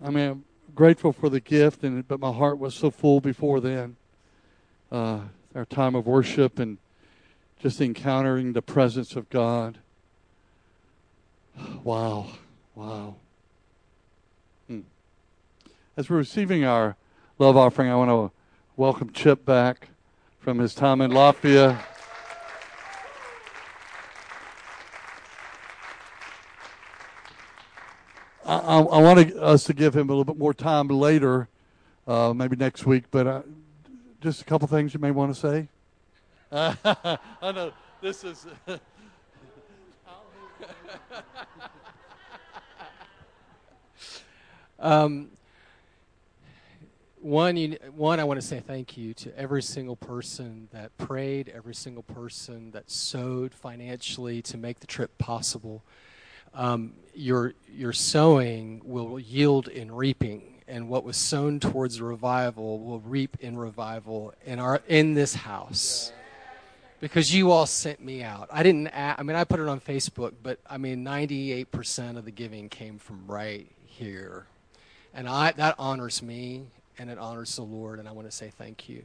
I mean, I'm grateful for the gift, and but my heart was so full before then. Uh, our time of worship and just encountering the presence of God. Wow, wow. As we're receiving our love offering, I want to welcome Chip back from his time in Latvia. I, I, I want us to give him a little bit more time later, uh, maybe next week, but uh, just a couple things you may want to say. I know this is. Um, one, you, one, I want to say thank you to every single person that prayed, every single person that sowed financially to make the trip possible. Um, your your sowing will yield in reaping, and what was sown towards revival will reap in revival in our in this house. Because you all sent me out. I didn't. a I mean, I put it on Facebook, but I mean, 98% of the giving came from right here and I, that honors me and it honors the Lord, and I want to say thank you.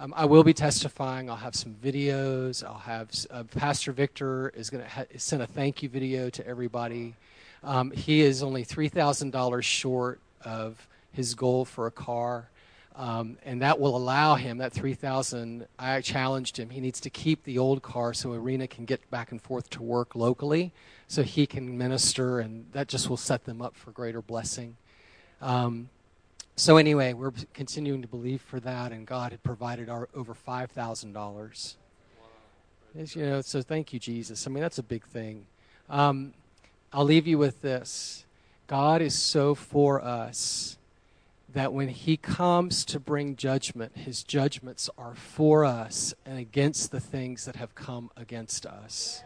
Um, I will be testifying. I'll have some videos. I'll have uh, Pastor Victor is going to ha- send a thank you video to everybody. Um, he is only three thousand dollars short of his goal for a car, um, and that will allow him that three thousand. I challenged him. He needs to keep the old car so Arena can get back and forth to work locally, so he can minister, and that just will set them up for greater blessing. Um, so anyway, we're continuing to believe for that, and God had provided our over five thousand dollars. You know, so thank you, Jesus. I mean, that's a big thing. Um, I'll leave you with this: God is so for us that when He comes to bring judgment, His judgments are for us and against the things that have come against us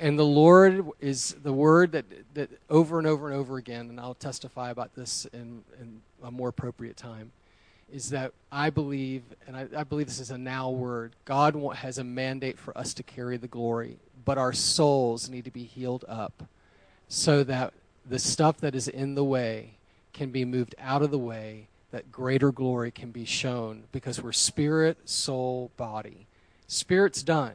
and the Lord is the word that, that over and over and over again, and I'll testify about this in, in a more appropriate time, is that I believe, and I, I believe this is a now word, God has a mandate for us to carry the glory, but our souls need to be healed up so that the stuff that is in the way can be moved out of the way, that greater glory can be shown because we're spirit, soul, body. Spirit's done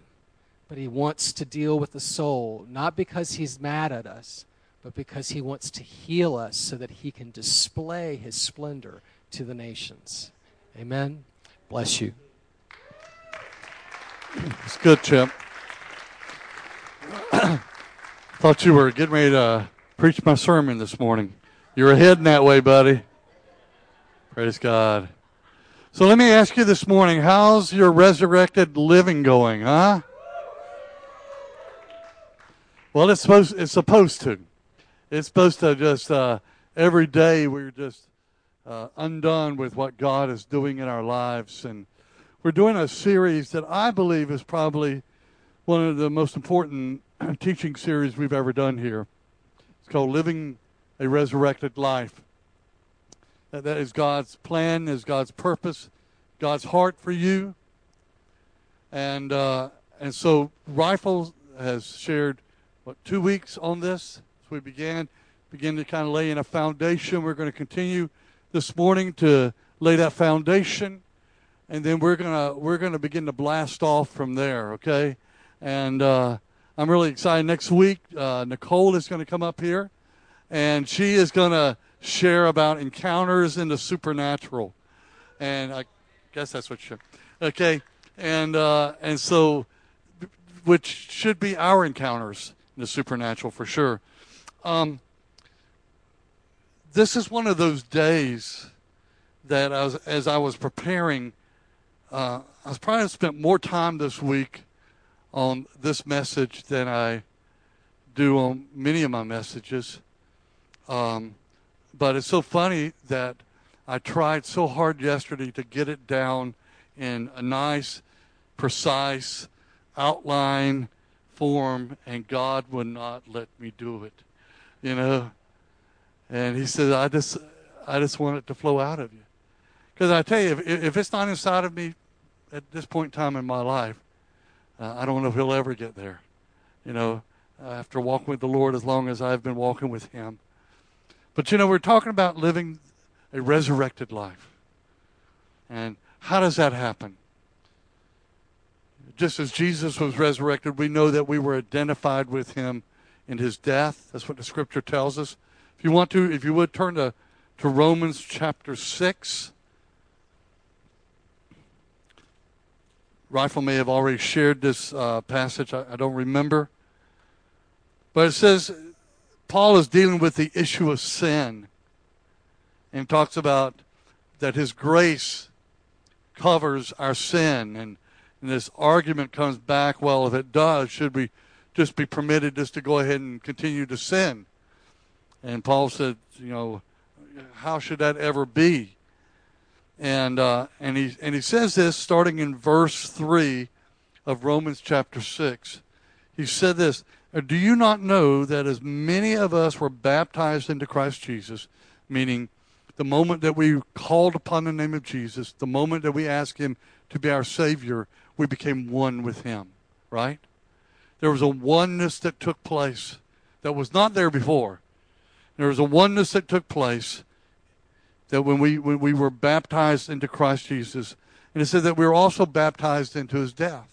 but he wants to deal with the soul, not because he's mad at us, but because he wants to heal us so that he can display his splendor to the nations. Amen. Bless you. It's good, Chip. Thought you were getting ready to preach my sermon this morning. You're heading that way, buddy. Praise God. So let me ask you this morning how's your resurrected living going, huh? Well, it's supposed it's supposed to. It's supposed to just uh, every day we're just uh, undone with what God is doing in our lives, and we're doing a series that I believe is probably one of the most important teaching series we've ever done here. It's called "Living a Resurrected Life." That, is God's plan, is God's purpose, God's heart for you, and uh, and so Rifle has shared what two weeks on this we began begin to kind of lay in a foundation. We're going to continue this morning to lay that foundation, and then we're gonna we're gonna begin to blast off from there. Okay, and uh, I'm really excited. Next week, uh, Nicole is going to come up here, and she is going to share about encounters in the supernatural, and I guess that's what she. Okay, and uh, and so, which should be our encounters the supernatural for sure. Um, this is one of those days that as I was preparing, uh, I was probably spent more time this week on this message than I do on many of my messages. Um, but it's so funny that I tried so hard yesterday to get it down in a nice, precise outline form, and God would not let me do it. You know, and He said, "I just, I just want it to flow out of you." Because I tell you, if, if it's not inside of me at this point in time in my life, uh, I don't know if He'll ever get there. You know, after walking with the Lord as long as I've been walking with Him. But you know, we're talking about living a resurrected life. And how does that happen? Just as Jesus was resurrected, we know that we were identified with him in his death. That's what the scripture tells us. If you want to, if you would turn to, to Romans chapter 6. Rifle may have already shared this uh, passage, I, I don't remember. But it says Paul is dealing with the issue of sin and talks about that his grace covers our sin. And, and this argument comes back well, if it does, should we just be permitted just to go ahead and continue to sin? And Paul said, you know, how should that ever be? And uh, and he and he says this starting in verse three of Romans chapter six. He said this: Do you not know that as many of us were baptized into Christ Jesus, meaning the moment that we called upon the name of Jesus, the moment that we asked Him to be our Savior, we became one with Him, right? There was a oneness that took place that was not there before. There was a oneness that took place that when we, when we were baptized into Christ Jesus, and it said that we were also baptized into His death.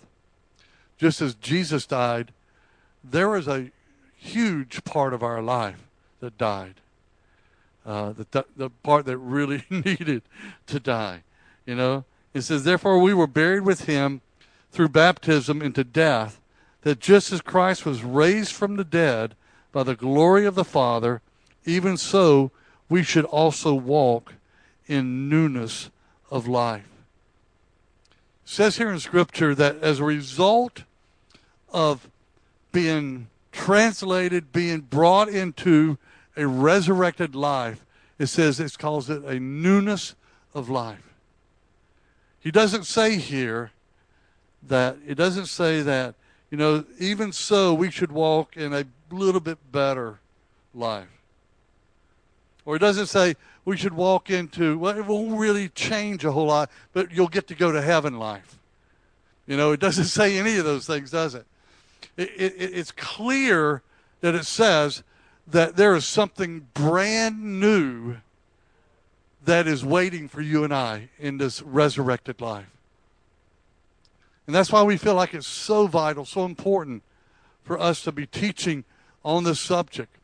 Just as Jesus died, there was a huge part of our life that died uh, the, the part that really needed to die. You know, it says, Therefore we were buried with him through baptism into death, that just as Christ was raised from the dead by the glory of the Father, even so we should also walk in newness of life. It says here in Scripture that as a result of being translated, being brought into a resurrected life, it says it calls it a newness of life. He doesn't say here that, it doesn't say that, you know, even so, we should walk in a little bit better life. Or it doesn't say we should walk into, well, it won't really change a whole lot, but you'll get to go to heaven life. You know, it doesn't say any of those things, does it? it, it it's clear that it says that there is something brand new that is waiting for you and I in this resurrected life. And that's why we feel like it's so vital, so important for us to be teaching on this subject.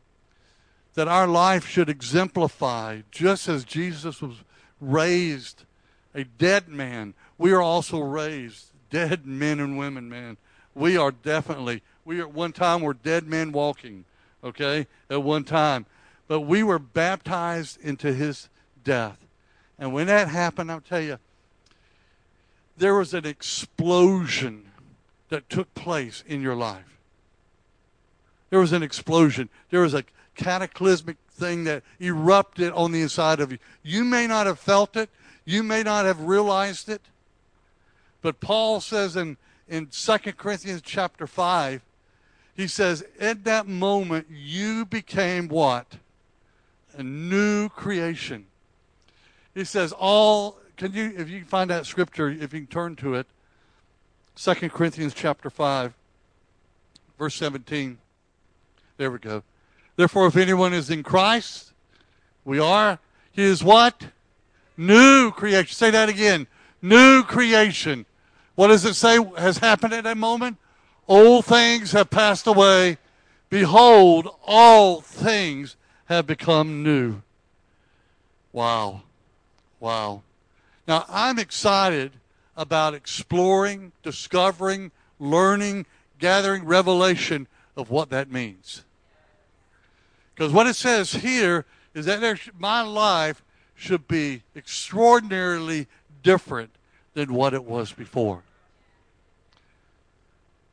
That our life should exemplify, just as Jesus was raised a dead man, we are also raised dead men and women, man. We are definitely, we at one time were dead men walking okay, at one time. But we were baptized into his death. And when that happened, I'll tell you, there was an explosion that took place in your life. There was an explosion. There was a cataclysmic thing that erupted on the inside of you. You may not have felt it, you may not have realized it. But Paul says in, in 2 Corinthians chapter 5 he says, at that moment, you became what? A new creation. He says, all, can you, if you can find that scripture, if you can turn to it, 2 Corinthians chapter 5, verse 17. There we go. Therefore, if anyone is in Christ, we are his what? New creation. Say that again. New creation. What does it say has happened at that moment? Old things have passed away. Behold, all things have become new. Wow. Wow. Now, I'm excited about exploring, discovering, learning, gathering revelation of what that means. Because what it says here is that there, my life should be extraordinarily different than what it was before.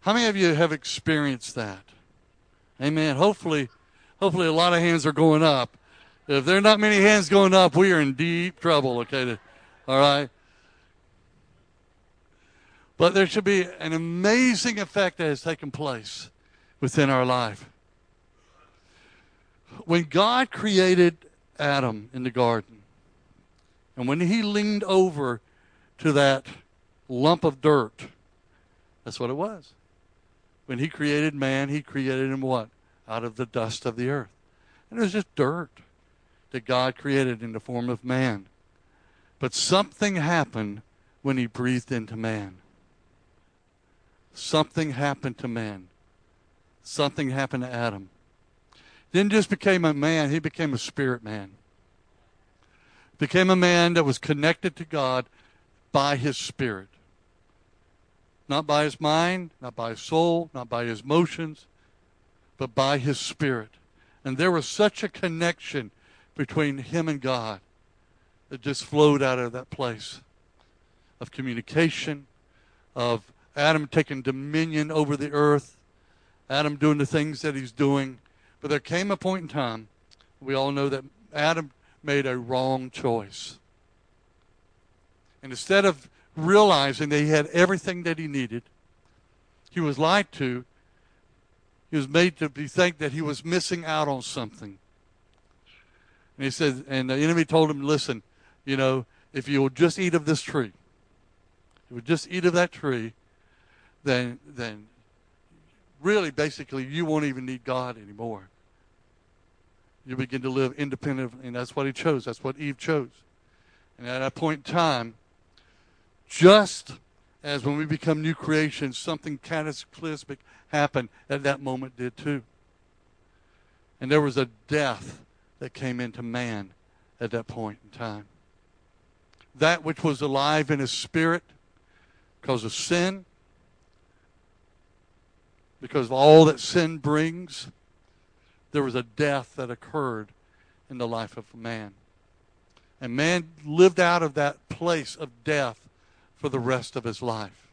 How many of you have experienced that? Amen. Hopefully, hopefully a lot of hands are going up. If there are not many hands going up, we are in deep trouble. Okay, all right. But there should be an amazing effect that has taken place within our life. When God created Adam in the garden, and when he leaned over to that lump of dirt, that's what it was. When he created man, he created him what? Out of the dust of the earth. And it was just dirt that God created in the form of man. But something happened when he breathed into man. Something happened to man. Something happened to Adam. Didn't just become a man, he became a spirit man. Became a man that was connected to God by his spirit. Not by his mind, not by his soul, not by his emotions, but by his spirit. And there was such a connection between him and God that just flowed out of that place of communication, of Adam taking dominion over the earth, Adam doing the things that he's doing. But there came a point in time, we all know that Adam made a wrong choice. And instead of realizing that he had everything that he needed, he was lied to. He was made to be think that he was missing out on something. And he said, and the enemy told him, listen, you know, if you will just eat of this tree, if you would just eat of that tree, then then really basically you won't even need God anymore. You begin to live independent, and that's what he chose. That's what Eve chose. And at that point in time, just as when we become new creations, something cataclysmic happened at that moment did too. And there was a death that came into man at that point in time. That which was alive in his spirit because of sin, because of all that sin brings, there was a death that occurred in the life of man. And man lived out of that place of death for the rest of his life.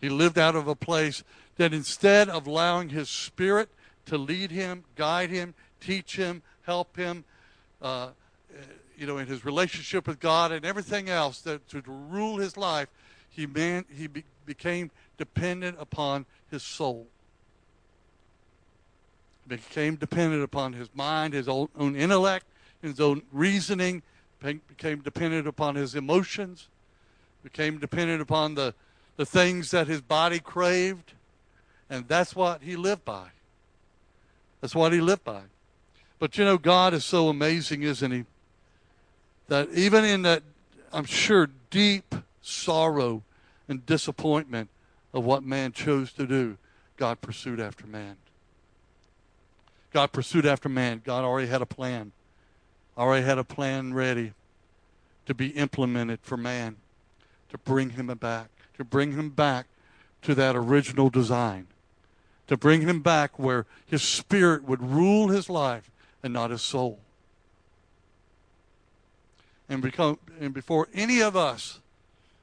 He lived out of a place that instead of allowing his spirit to lead him, guide him, teach him, help him, uh, you know, in his relationship with God and everything else that to rule his life, he man he be, became dependent upon his soul. Became dependent upon his mind, his own, own intellect, his own reasoning. Became dependent upon his emotions. Became dependent upon the the things that his body craved, and that's what he lived by. That's what he lived by. But you know, God is so amazing, isn't he? That even in that, I'm sure, deep sorrow and disappointment of what man chose to do, God pursued after man. God pursued after man. God already had a plan, already had a plan ready to be implemented for man, to bring him back, to bring him back to that original design, to bring him back where his spirit would rule his life and not his soul. And, become, and before any of us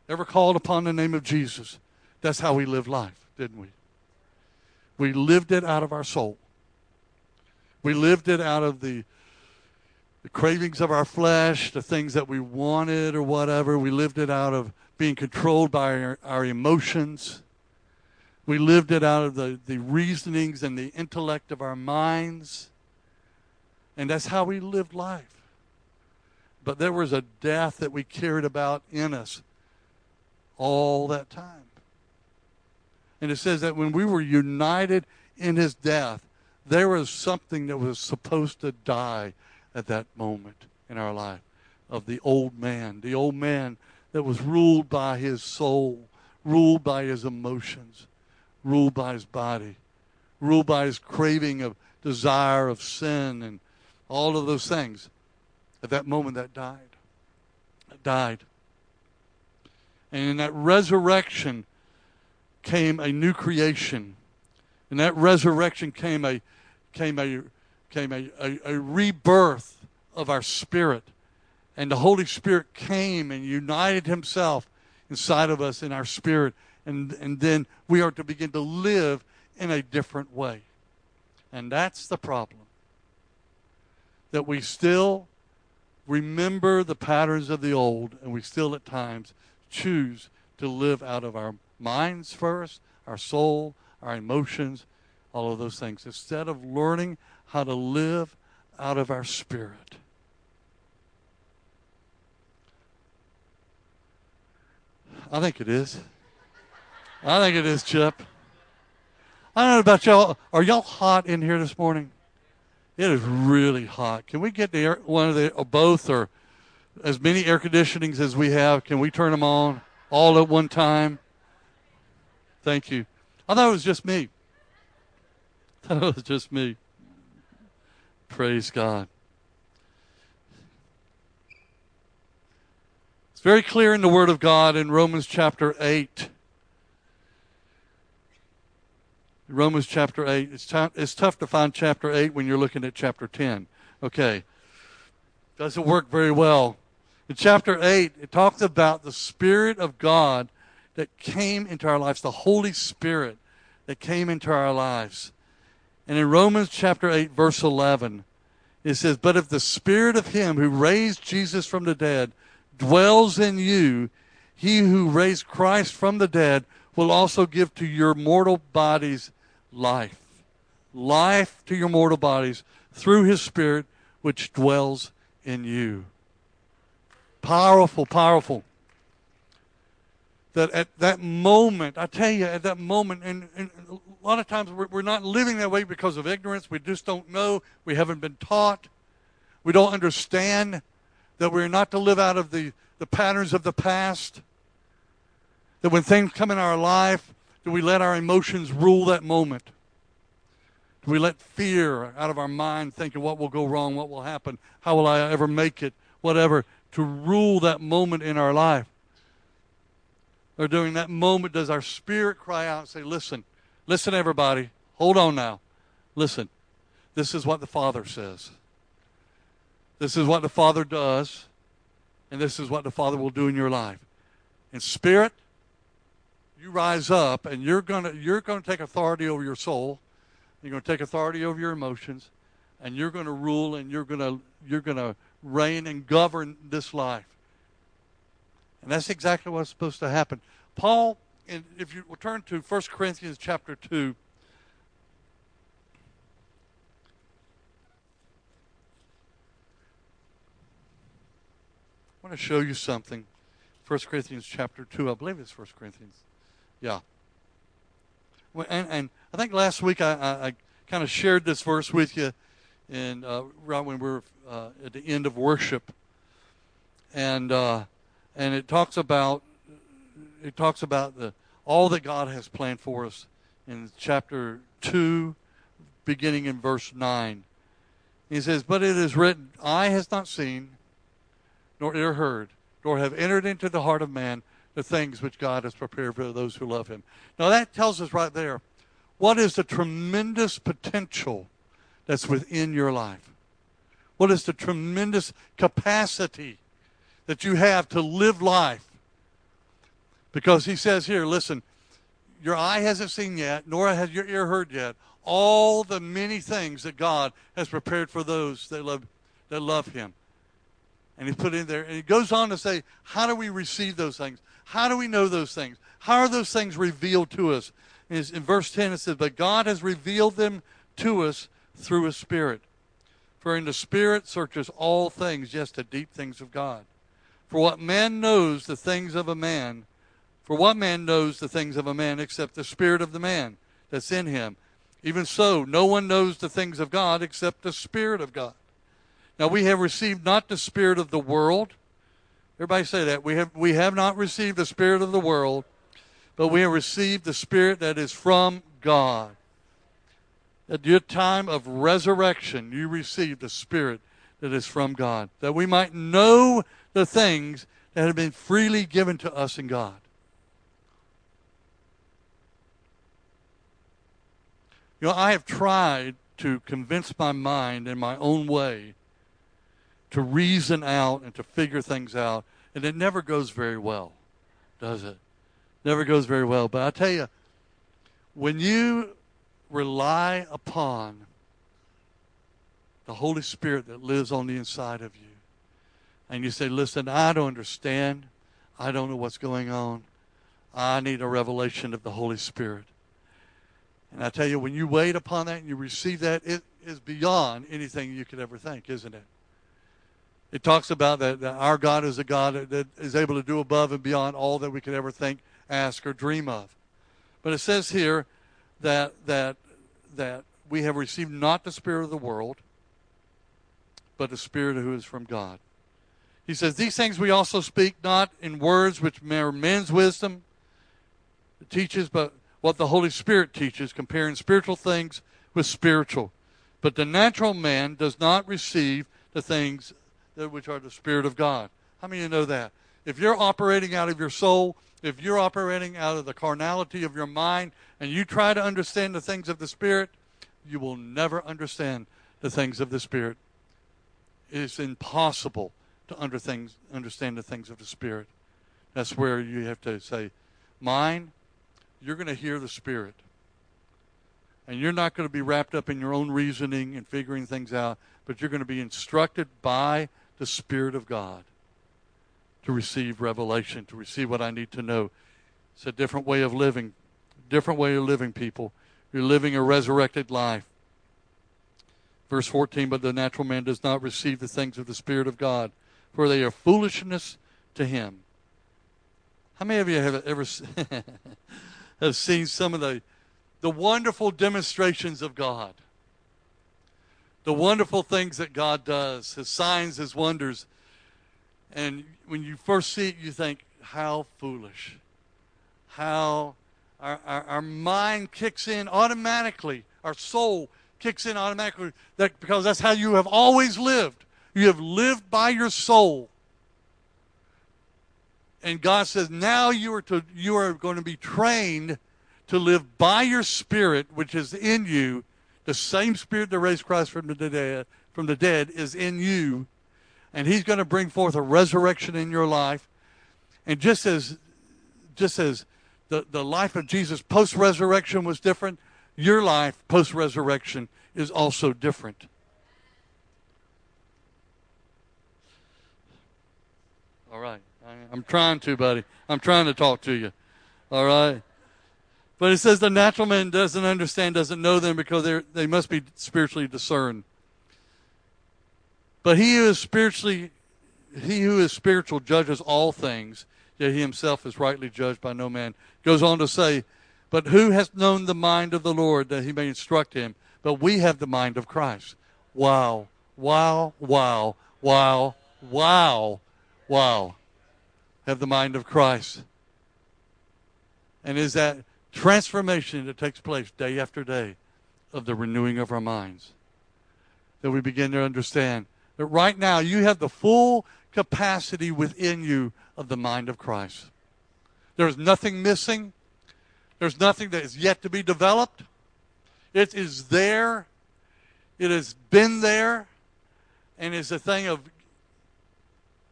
ever called upon the name of Jesus, that's how we lived life, didn't we? We lived it out of our soul. We lived it out of the, the cravings of our flesh, the things that we wanted or whatever. We lived it out of being controlled by our, our emotions. We lived it out of the, the reasonings and the intellect of our minds. And that's how we lived life. But there was a death that we carried about in us all that time. And it says that when we were united in his death, there was something that was supposed to die at that moment in our life of the old man, the old man that was ruled by his soul, ruled by his emotions, ruled by his body, ruled by his craving of desire of sin and all of those things. At that moment, that died. That died. And in that resurrection came a new creation. In that resurrection came a came a came a, a, a rebirth of our spirit. And the Holy Spirit came and united himself inside of us in our spirit. And, and then we are to begin to live in a different way. And that's the problem. That we still remember the patterns of the old, and we still at times choose to live out of our minds first, our soul, our emotions, all of those things, instead of learning how to live out of our spirit. I think it is. I think it is, Chip. I don't know about y'all. Are y'all hot in here this morning? It is really hot. Can we get the air, one of the or both or as many air conditionings as we have? Can we turn them on all at one time? Thank you. I thought it was just me. I thought it was just me. Praise God. It's very clear in the Word of God in Romans chapter 8. Romans chapter 8. It's, t- it's tough to find chapter 8 when you're looking at chapter 10. Okay. Doesn't work very well. In chapter 8, it talks about the Spirit of God that came into our lives, the Holy Spirit that came into our lives. And in Romans chapter 8, verse 11, it says, But if the Spirit of Him who raised Jesus from the dead dwells in you, He who raised Christ from the dead will also give to your mortal bodies life. Life to your mortal bodies through His Spirit which dwells in you. Powerful, powerful. That at that moment, I tell you, at that moment, and, and a lot of times we're, we're not living that way because of ignorance. We just don't know. We haven't been taught. We don't understand that we're not to live out of the, the patterns of the past. That when things come in our life, do we let our emotions rule that moment? Do we let fear out of our mind thinking what will go wrong, what will happen, how will I ever make it, whatever, to rule that moment in our life? Or during that moment, does our spirit cry out and say, Listen, listen, everybody, hold on now. Listen, this is what the Father says. This is what the Father does, and this is what the Father will do in your life. In spirit, you rise up and you're gonna you're gonna take authority over your soul. You're gonna take authority over your emotions, and you're gonna rule and you're gonna you're gonna reign and govern this life. And that's exactly what's supposed to happen. Paul, and if you return to 1 Corinthians chapter 2, I want to show you something. 1 Corinthians chapter 2, I believe it's 1 Corinthians. Yeah. And, and I think last week I, I, I kind of shared this verse with you and uh, right when we were uh, at the end of worship. And uh, and it talks about it talks about the all that God has planned for us in chapter two, beginning in verse nine. He says, "But it is written, eye has not seen, nor ear heard, nor have entered into the heart of man the things which God has prepared for those who love Him." Now that tells us right there what is the tremendous potential that's within your life. What is the tremendous capacity that you have to live life. Because he says here, listen, your eye hasn't seen yet, nor has your ear heard yet, all the many things that God has prepared for those that love, that love him. And he put in there, and he goes on to say, how do we receive those things? How do we know those things? How are those things revealed to us? In, in verse 10, it says, But God has revealed them to us through his Spirit. For in the Spirit searches all things, yes, the deep things of God. For what man knows the things of a man, for what man knows the things of a man except the spirit of the man that's in him? Even so, no one knows the things of God except the Spirit of God. Now we have received not the spirit of the world. Everybody say that. We have we have not received the spirit of the world, but we have received the spirit that is from God. At your time of resurrection, you received the spirit that is from God, that we might know the things that have been freely given to us in God. You know, I have tried to convince my mind in my own way to reason out and to figure things out, and it never goes very well, does it? Never goes very well. But I tell you, when you rely upon the Holy Spirit that lives on the inside of you. And you say, Listen, I don't understand. I don't know what's going on. I need a revelation of the Holy Spirit. And I tell you, when you wait upon that and you receive that, it is beyond anything you could ever think, isn't it? It talks about that, that our God is a God that, is able to do above and beyond all that we could ever think, ask, or dream of. But it says here that that that we have received not the spirit of the world, but the spirit who is from God. He says, These things we also speak not in words which are men's wisdom teaches, but what the Holy Spirit teaches, comparing spiritual things with spiritual. But the natural man does not receive the things which are the Spirit of God. How many of you know that? If you're operating out of your soul, if you're operating out of the carnality of your mind, and you try to understand the things of the Spirit, you will never understand the things of the Spirit. It is impossible to under things, understand the things of the Spirit. That's where you have to say, Mine, you're going to hear the Spirit. And you're not going to be wrapped up in your own reasoning and figuring things out, but you're going to be instructed by the Spirit of God to receive revelation, to receive what I need to know. It's a different way of living, different way of living, people. You're living a resurrected life. Verse 14, but the natural man does not receive the things of the Spirit of God, for they are foolishness to him. How many of you have ever have seen some of the the wonderful demonstrations of God? The wonderful things that God does, his signs, his wonders. And when you first see it, you think, how foolish. How our, our, our mind kicks in automatically, our soul kicks in automatically that because that's how you have always lived. You have lived by your soul. And God says, now you are to you are going to be trained to live by your spirit, which is in you. The same spirit that raised Christ from the dead from the dead is in you. And he's going to bring forth a resurrection in your life. And just as just as the, the life of Jesus post resurrection was different, your life post resurrection is also different. All right. I'm trying to, buddy. I'm trying to talk to you. All right. But it says the natural man doesn't understand, doesn't know them because they they must be spiritually discerned. But he who is spiritually, he who is spiritual judges all things, yet he himself is rightly judged by no man. Goes on to say, but who has known the mind of the Lord that he may instruct him? But we have the mind of Christ. Wow, wow, wow, wow, wow, wow. Have the mind of Christ. And is that transformation that takes place day after day of the renewing of our minds. That we begin to understand that right now you have the full capacity within you of the mind of Christ. There's nothing missing. There's nothing that is yet to be developed. It is there. It has been there. And it's a thing of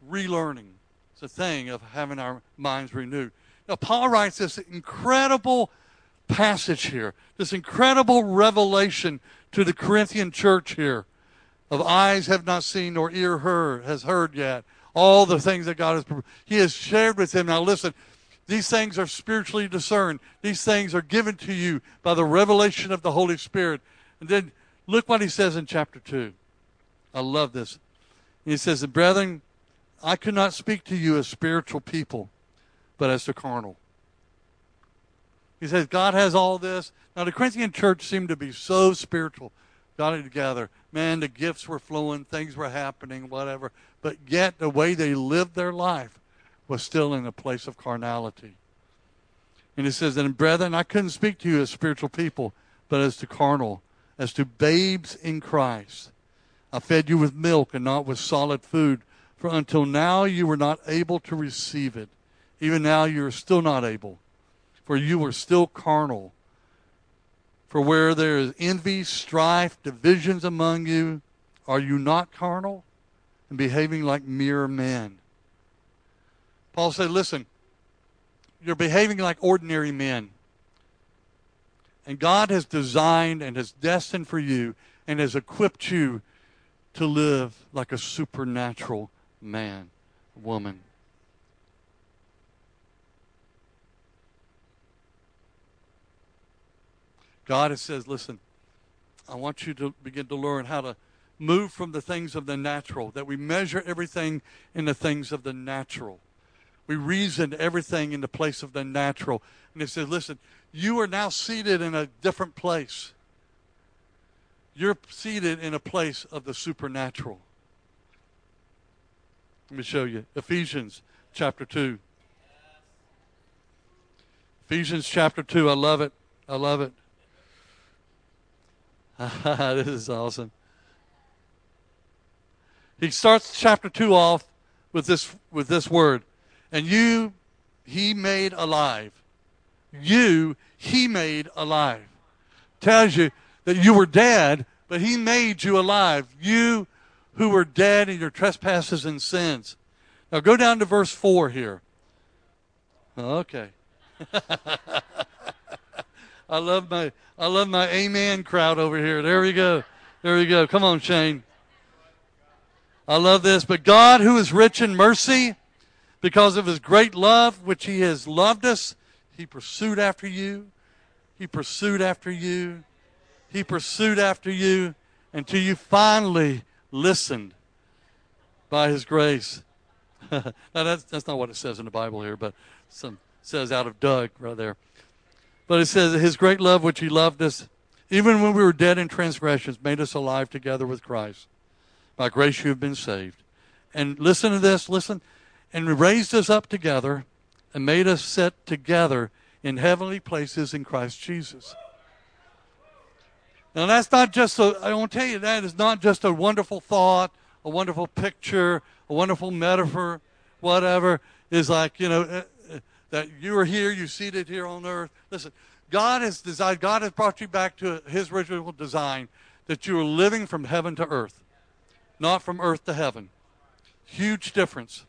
relearning. It's a thing of having our minds renewed. Now, Paul writes this incredible passage here, this incredible revelation to the Corinthian church here of eyes have not seen nor ear heard has heard yet all the things that God has he has shared with him. Now listen these things are spiritually discerned. These things are given to you by the revelation of the Holy Spirit. And then look what he says in chapter 2 I love this. He says brethren I could not speak to you as spiritual people but as to carnal he says God has all this. Now, the Corinthian church seemed to be so spiritual, got it together. Man, the gifts were flowing, things were happening, whatever. But yet, the way they lived their life was still in a place of carnality. And he says, And brethren, I couldn't speak to you as spiritual people, but as to carnal, as to babes in Christ. I fed you with milk and not with solid food, for until now you were not able to receive it. Even now you are still not able for you are still carnal. For where there is envy, strife, divisions among you, are you not carnal and behaving like mere men? Paul said, Listen, you're behaving like ordinary men. And God has designed and has destined for you and has equipped you to live like a supernatural man, woman. God says, listen, I want you to begin to learn how to move from the things of the natural, that we measure everything in the things of the natural. We reason everything in the place of the natural. And he says, listen, you are now seated in a different place. You're seated in a place of the supernatural. Let me show you. Ephesians chapter 2. Ephesians chapter 2. I love it. I love it. this is awesome. He starts chapter 2 off with this with this word. And you he made alive. You he made alive. Tells you that you were dead, but he made you alive. You who were dead in your trespasses and sins. Now go down to verse 4 here. Okay. I love my I love my amen crowd over here. There we go. There we go. Come on, Shane. I love this. But God, who is rich in mercy, because of his great love which he has loved us, he pursued after you. He pursued after you. He pursued after you until you finally listened by his grace. now that's that's not what it says in the Bible here, but some says out of Doug right there. But it says his great love which he loved us, even when we were dead in transgressions, made us alive together with Christ. By grace you have been saved. And listen to this, listen. And raised us up together and made us sit together in heavenly places in Christ Jesus. Now that's not just a, I want to tell you that is not just a wonderful thought, a wonderful picture, a wonderful metaphor, whatever. Is like, you know, that you are here, you seated here on earth. Listen, God has designed, God has brought you back to his original design that you are living from heaven to earth, not from earth to heaven. Huge difference.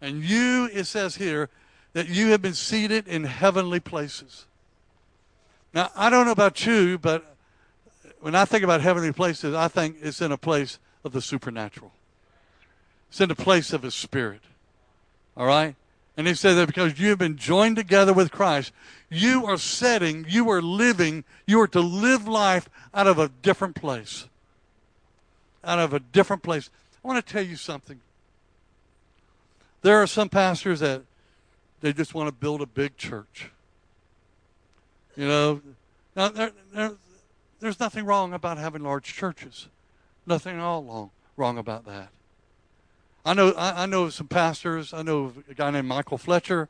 And you, it says here, that you have been seated in heavenly places. Now, I don't know about you, but when I think about heavenly places, I think it's in a place of the supernatural. It's in a place of His Spirit. All right? And he said that because you have been joined together with Christ, you are setting, you are living, you are to live life out of a different place. Out of a different place. I want to tell you something. There are some pastors that they just want to build a big church. You know, now there, there, there's nothing wrong about having large churches. Nothing at all wrong, wrong about that. I know I, I know some pastors. I know a guy named Michael Fletcher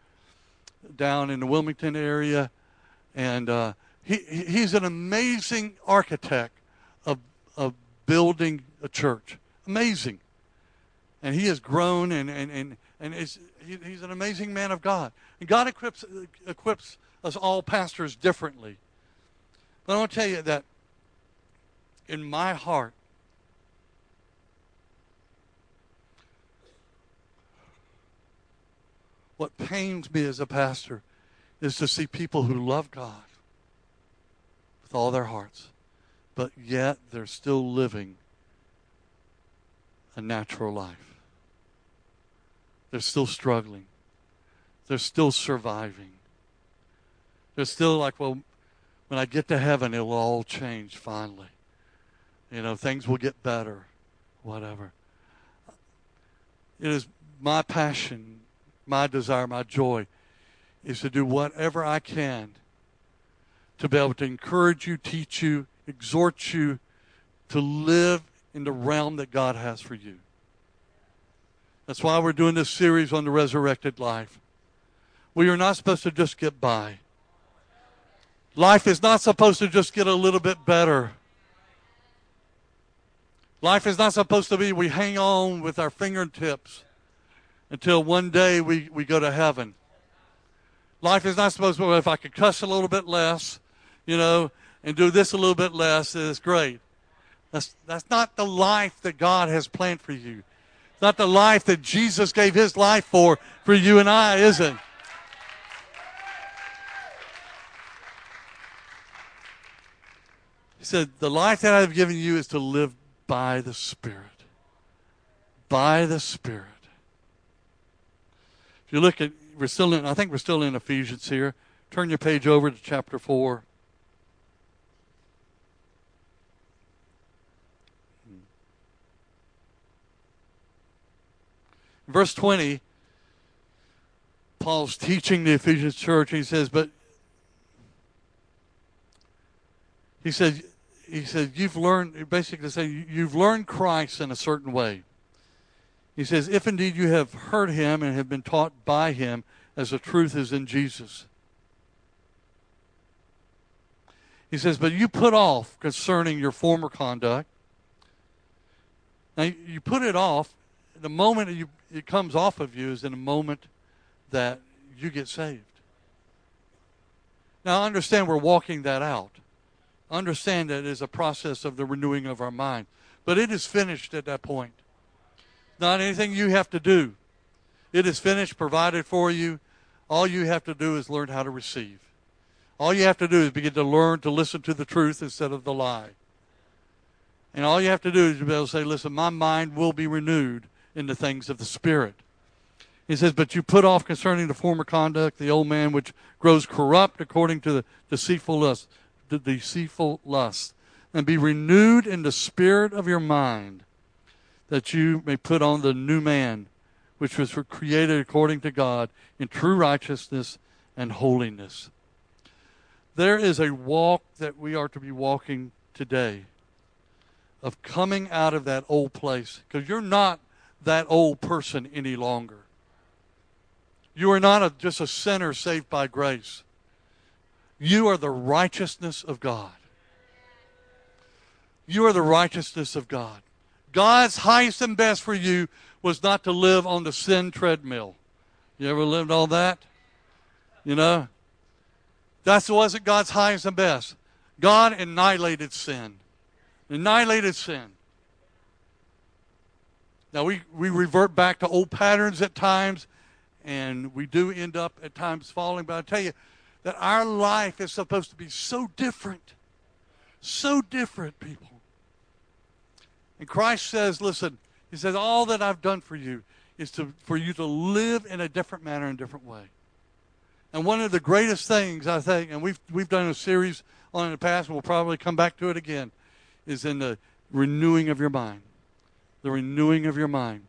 down in the Wilmington area, and uh, he he's an amazing architect of of building a church. Amazing, and he has grown and and and and is he, he's an amazing man of God. And God equips equips us all pastors differently. But I want to tell you that in my heart, what pains me as a pastor is to see people who love God with all their hearts, but yet they're still living a natural life. They're still struggling. They're still surviving. They're still like, well, when I get to heaven, it'll all change finally. You know, things will get better, whatever. It is my passion, my desire, my joy is to do whatever I can to be able to encourage you, teach you, exhort you to live in the realm that God has for you. That's why we're doing this series on the resurrected life. We are not supposed to just get by. Life is not supposed to just get a little bit better. Life is not supposed to be we hang on with our fingertips until one day we, we go to heaven. Life is not supposed to be, well, if I could cuss a little bit less, you know, and do this a little bit less, it's great. That's, that's not the life that God has planned for you. It's not the life that Jesus gave his life for, for you and I, is it? He said, The life that I've given you is to live by the Spirit. by the Spirit. If you look at, we're still in, I think we're still in Ephesians here. Turn your page over to chapter 4. Verse 20, Paul's teaching the Ephesians church. He says, but he said, he said, you've learned, basically say, you've learned Christ in a certain way. He says, if indeed you have heard him and have been taught by him as the truth is in Jesus. He says, but you put off concerning your former conduct. Now, you put it off. The moment you, it comes off of you is in the moment that you get saved. Now, understand we're walking that out. Understand that it is a process of the renewing of our mind. But it is finished at that point. Not anything you have to do. It is finished, provided for you. All you have to do is learn how to receive. All you have to do is begin to learn to listen to the truth instead of the lie. And all you have to do is be able to say, listen, my mind will be renewed in the things of the Spirit. He says, But you put off concerning the former conduct the old man which grows corrupt according to the deceitful lust, the deceitful lust, and be renewed in the spirit of your mind, that you may put on the new man, which was created according to God in true righteousness and holiness. There is a walk that we are to be walking today of coming out of that old place because you're not that old person any longer. You are not a, just a sinner saved by grace. You are the righteousness of God. You are the righteousness of God. God's highest and best for you was not to live on the sin treadmill. You ever lived on that? You know? That wasn't God's highest and best. God annihilated sin. Annihilated sin. Now we, we revert back to old patterns at times, and we do end up at times falling. But I tell you that our life is supposed to be so different. So different, people. And Christ says, listen, He says, all that I've done for you is to, for you to live in a different manner, in a different way. And one of the greatest things, I think, and we've, we've done a series on it in the past, and we'll probably come back to it again, is in the renewing of your mind. The renewing of your mind.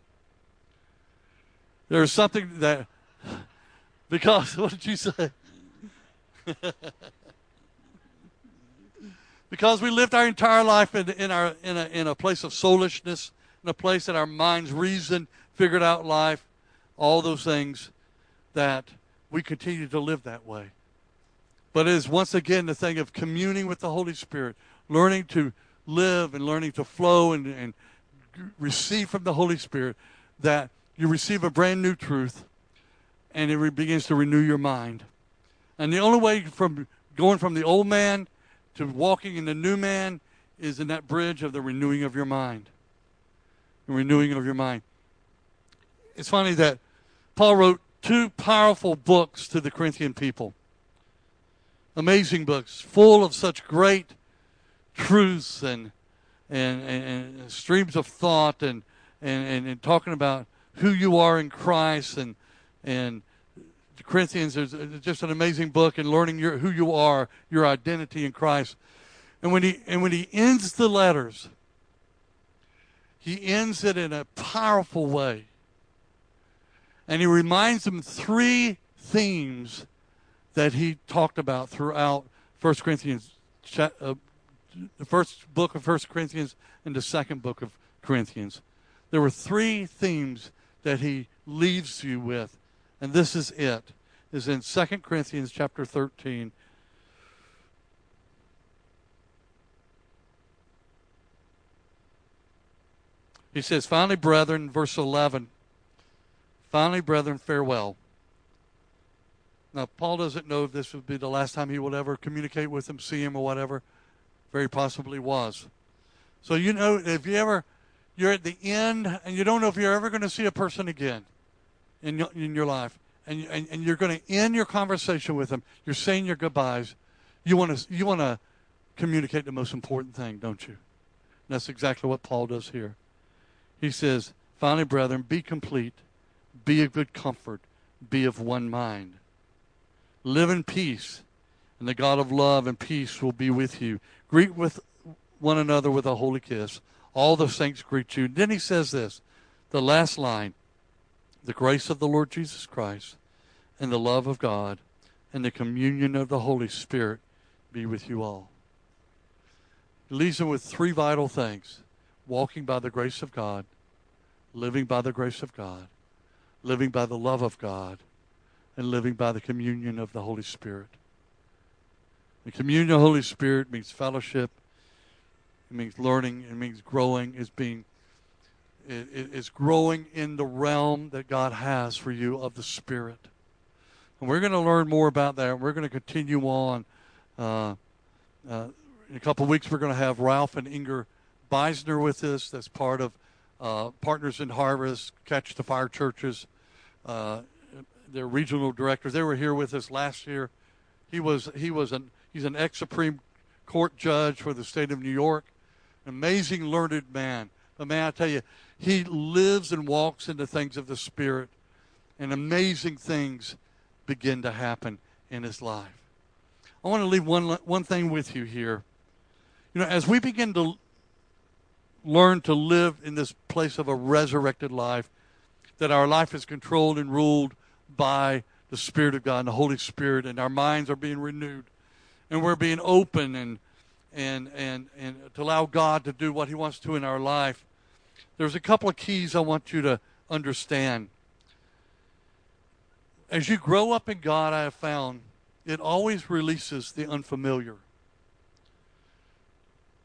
There's something that, because, what did you say? because we lived our entire life in, in, our, in, a, in a place of soulishness, in a place that our minds reasoned, figured out life, all those things, that we continue to live that way. But it is once again the thing of communing with the Holy Spirit, learning to live and learning to flow and, and receive from the Holy Spirit that you receive a brand new truth and it re- begins to renew your mind. And the only way from going from the old man to walking in the new man is in that bridge of the renewing of your mind. The renewing of your mind. It's funny that Paul wrote two powerful books to the Corinthian people. Amazing books, full of such great truths and and, and, and streams of thought and, and, and, and talking about who you are in Christ and and Corinthians is just an amazing book and learning your, who you are, your identity in Christ. And when he and when he ends the letters, he ends it in a powerful way. And he reminds them three themes that he talked about throughout 1 Corinthians, uh, the first book of 1 Corinthians and the second book of Corinthians. There were three themes that he leaves you with, and this is it. Is in 2 Corinthians chapter 13. He says, Finally, brethren, verse 11, finally, brethren, farewell. Now, Paul doesn't know if this would be the last time he would ever communicate with him, see him, or whatever. Very possibly was. So, you know, if you ever, you're at the end and you don't know if you're ever going to see a person again in your, in your life, and, and, and you're going to end your conversation with them, you're saying your goodbyes, you want to, you want to communicate the most important thing, don't you? And that's exactly what Paul does here. He says, Finally, brethren, be complete, be of good comfort, be of one mind. Live in peace, and the God of love and peace will be with you. Greet with one another with a holy kiss. All the saints greet you. Then he says this, the last line the grace of the Lord Jesus Christ and the love of God and the communion of the Holy Spirit be with you all. He leaves them with three vital things walking by the grace of God, living by the grace of God, living by the love of God, and living by the communion of the Holy Spirit. The communion of the Holy Spirit means fellowship, it means learning, it means growing, it's being it, it- it's growing in the realm that God has for you of the Spirit. And we're going to learn more about that. We're going to continue on. Uh, uh, in a couple of weeks, we're going to have Ralph and Inger Beisner with us. That's part of uh, Partners in Harvest, Catch the Fire Churches. Uh, their regional directors. They were here with us last year. He was he was an he's an ex Supreme Court judge for the state of New York. Amazing learned man. But man, I tell you, he lives and walks in the things of the Spirit, and amazing things begin to happen in his life. I want to leave one one thing with you here. You know, as we begin to learn to live in this place of a resurrected life, that our life is controlled and ruled by the Spirit of God and the Holy Spirit, and our minds are being renewed, and we're being open and and and and to allow God to do what He wants to in our life. There's a couple of keys I want you to understand. As you grow up in God, I have found it always releases the unfamiliar.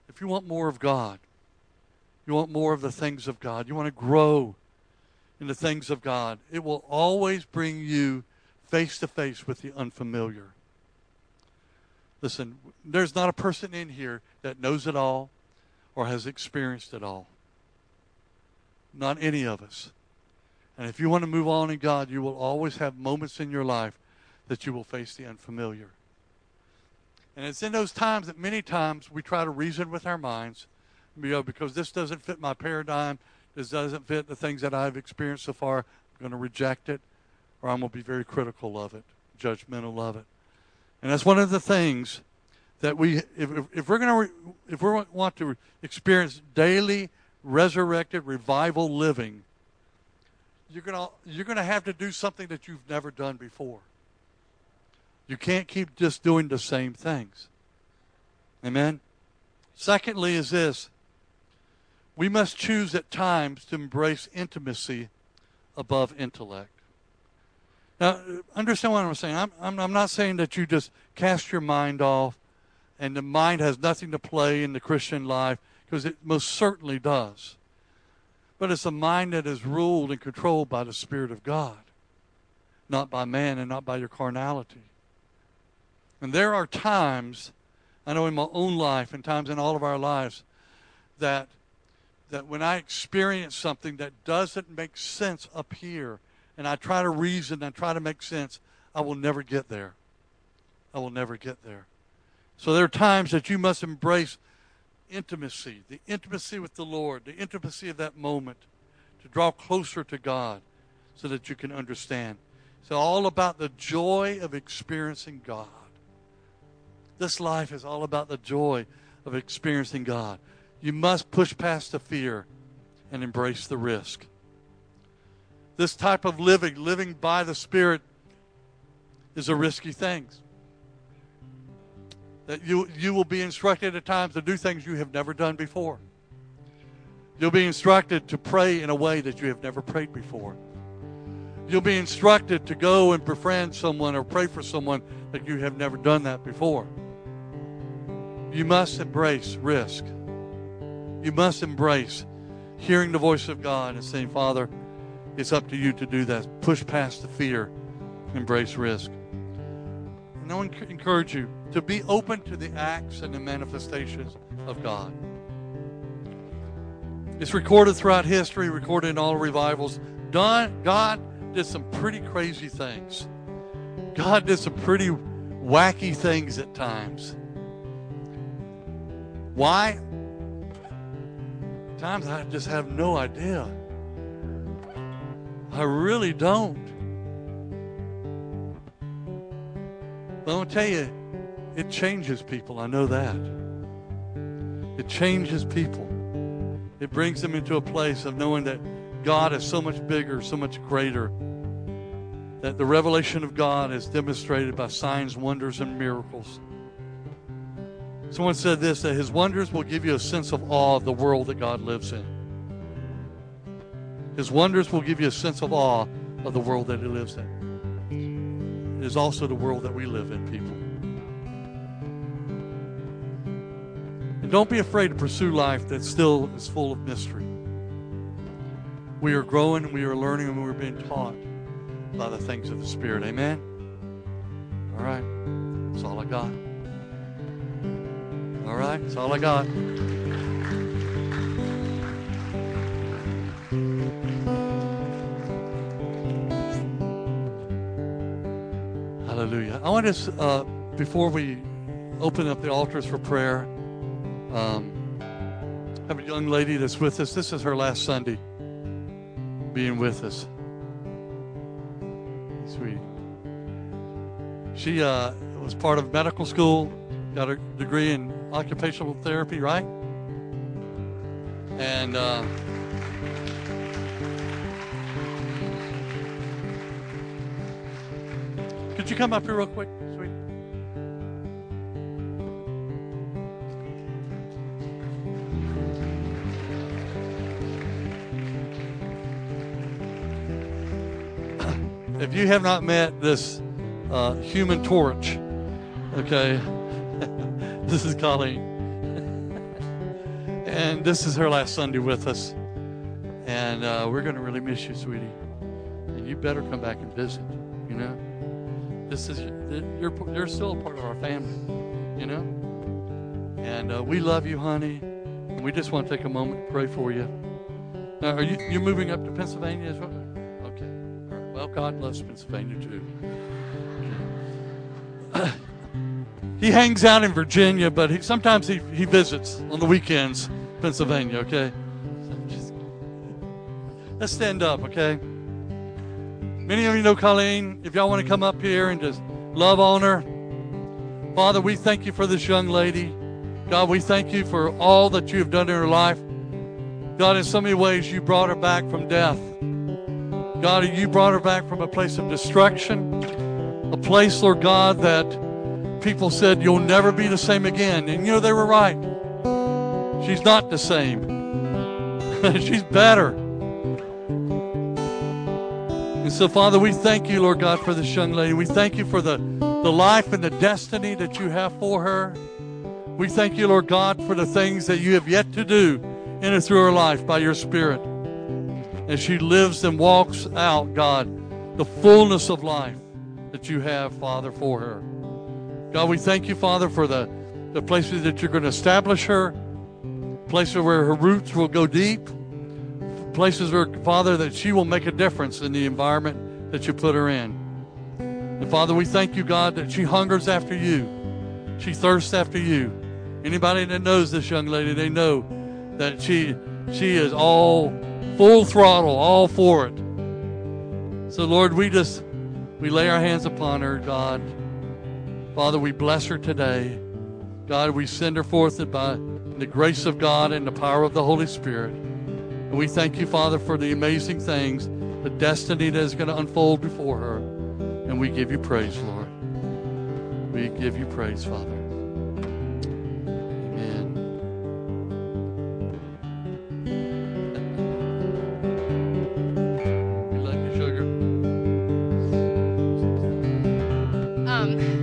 If you want more of God, you want more of the things of God, you want to grow in the things of God, it will always bring you face to face with the unfamiliar. Listen, there's not a person in here that knows it all or has experienced it all. Not any of us. And if you want to move on in God, you will always have moments in your life that you will face the unfamiliar. And it's in those times that many times we try to reason with our minds, you know, because this doesn't fit my paradigm, this doesn't fit the things that I've experienced so far. I'm going to reject it, or I'm going to be very critical of it, judgmental of it. And that's one of the things that we, if, if, if we're going to, if we want to experience daily resurrected revival living, you're going you're going to have to do something that you've never done before. You can't keep just doing the same things. Amen. Secondly, is this: we must choose at times to embrace intimacy above intellect. Now, understand what I'm saying. I'm, I'm, I'm not saying that you just cast your mind off and the mind has nothing to play in the Christian life, because it most certainly does. But it's a mind that is ruled and controlled by the Spirit of God, not by man and not by your carnality. And there are times, I know in my own life and times in all of our lives, that that when I experience something that doesn't make sense up here, and I try to reason and try to make sense, I will never get there. I will never get there. So there are times that you must embrace intimacy, the intimacy with the Lord, the intimacy of that moment, to draw closer to God so that you can understand. It's all about the joy of experiencing God. This life is all about the joy of experiencing God. You must push past the fear and embrace the risk. This type of living, living by the Spirit, is a risky thing. That you, you will be instructed at times to do things you have never done before. You'll be instructed to pray in a way that you have never prayed before. You'll be instructed to go and befriend someone or pray for someone that you have never done that before. You must embrace risk. You must embrace hearing the voice of God and saying, Father, it's up to you to do that. Push past the fear, embrace risk. And I want to encourage you to be open to the acts and the manifestations of God. It's recorded throughout history, recorded in all revivals. God did some pretty crazy things. God did some pretty wacky things at times. Why? Times I just have no idea. I really don't. But I'm going to tell you, it changes people. I know that. It changes people. It brings them into a place of knowing that God is so much bigger, so much greater. That the revelation of God is demonstrated by signs, wonders, and miracles. Someone said this that his wonders will give you a sense of awe of the world that God lives in. His wonders will give you a sense of awe of the world that he lives in. Is also the world that we live in, people. And don't be afraid to pursue life that still is full of mystery. We are growing, we are learning, and we're being taught by the things of the Spirit. Amen? All right. That's all I got. All right. That's all I got. I want us, uh, before we open up the altars for prayer, um, have a young lady that's with us. This is her last Sunday being with us. Sweet. She uh, was part of medical school, got a degree in occupational therapy, right? And uh, could you come up here real quick, sweet? If you have not met this uh, human torch, okay, this is Colleen. and this is her last Sunday with us. And uh, we're going to really miss you, sweetie. And you better come back and visit? This is, you're, you're still a part of our family, you know? And uh, we love you, honey. And we just want to take a moment to pray for you. Now, are you you're moving up to Pennsylvania as well? Okay. Well, God loves Pennsylvania too. he hangs out in Virginia, but he, sometimes he, he visits on the weekends, Pennsylvania, okay? Let's stand up, okay? Many of you know Colleen. If y'all want to come up here and just love on her. Father, we thank you for this young lady. God, we thank you for all that you have done in her life. God, in so many ways, you brought her back from death. God, you brought her back from a place of destruction, a place, Lord God, that people said, You'll never be the same again. And you know, they were right. She's not the same, she's better. And so, Father, we thank you, Lord God, for this young lady. We thank you for the, the life and the destiny that you have for her. We thank you, Lord God, for the things that you have yet to do in and through her life by your Spirit. As she lives and walks out, God, the fullness of life that you have, Father, for her. God, we thank you, Father, for the, the places that you're going to establish her, places where her roots will go deep, places where, Father, that she will make a difference in the environment that you put her in. And Father, we thank you, God, that she hungers after you. She thirsts after you. Anybody that knows this young lady, they know that she she is all full throttle, all for it. So Lord, we just we lay our hands upon her, God. Father, we bless her today. God, we send her forth by the grace of God and the power of the Holy Spirit. And we thank you, Father, for the amazing things, the destiny that is going to unfold before her. And we give you praise, Lord. We give you praise, Father.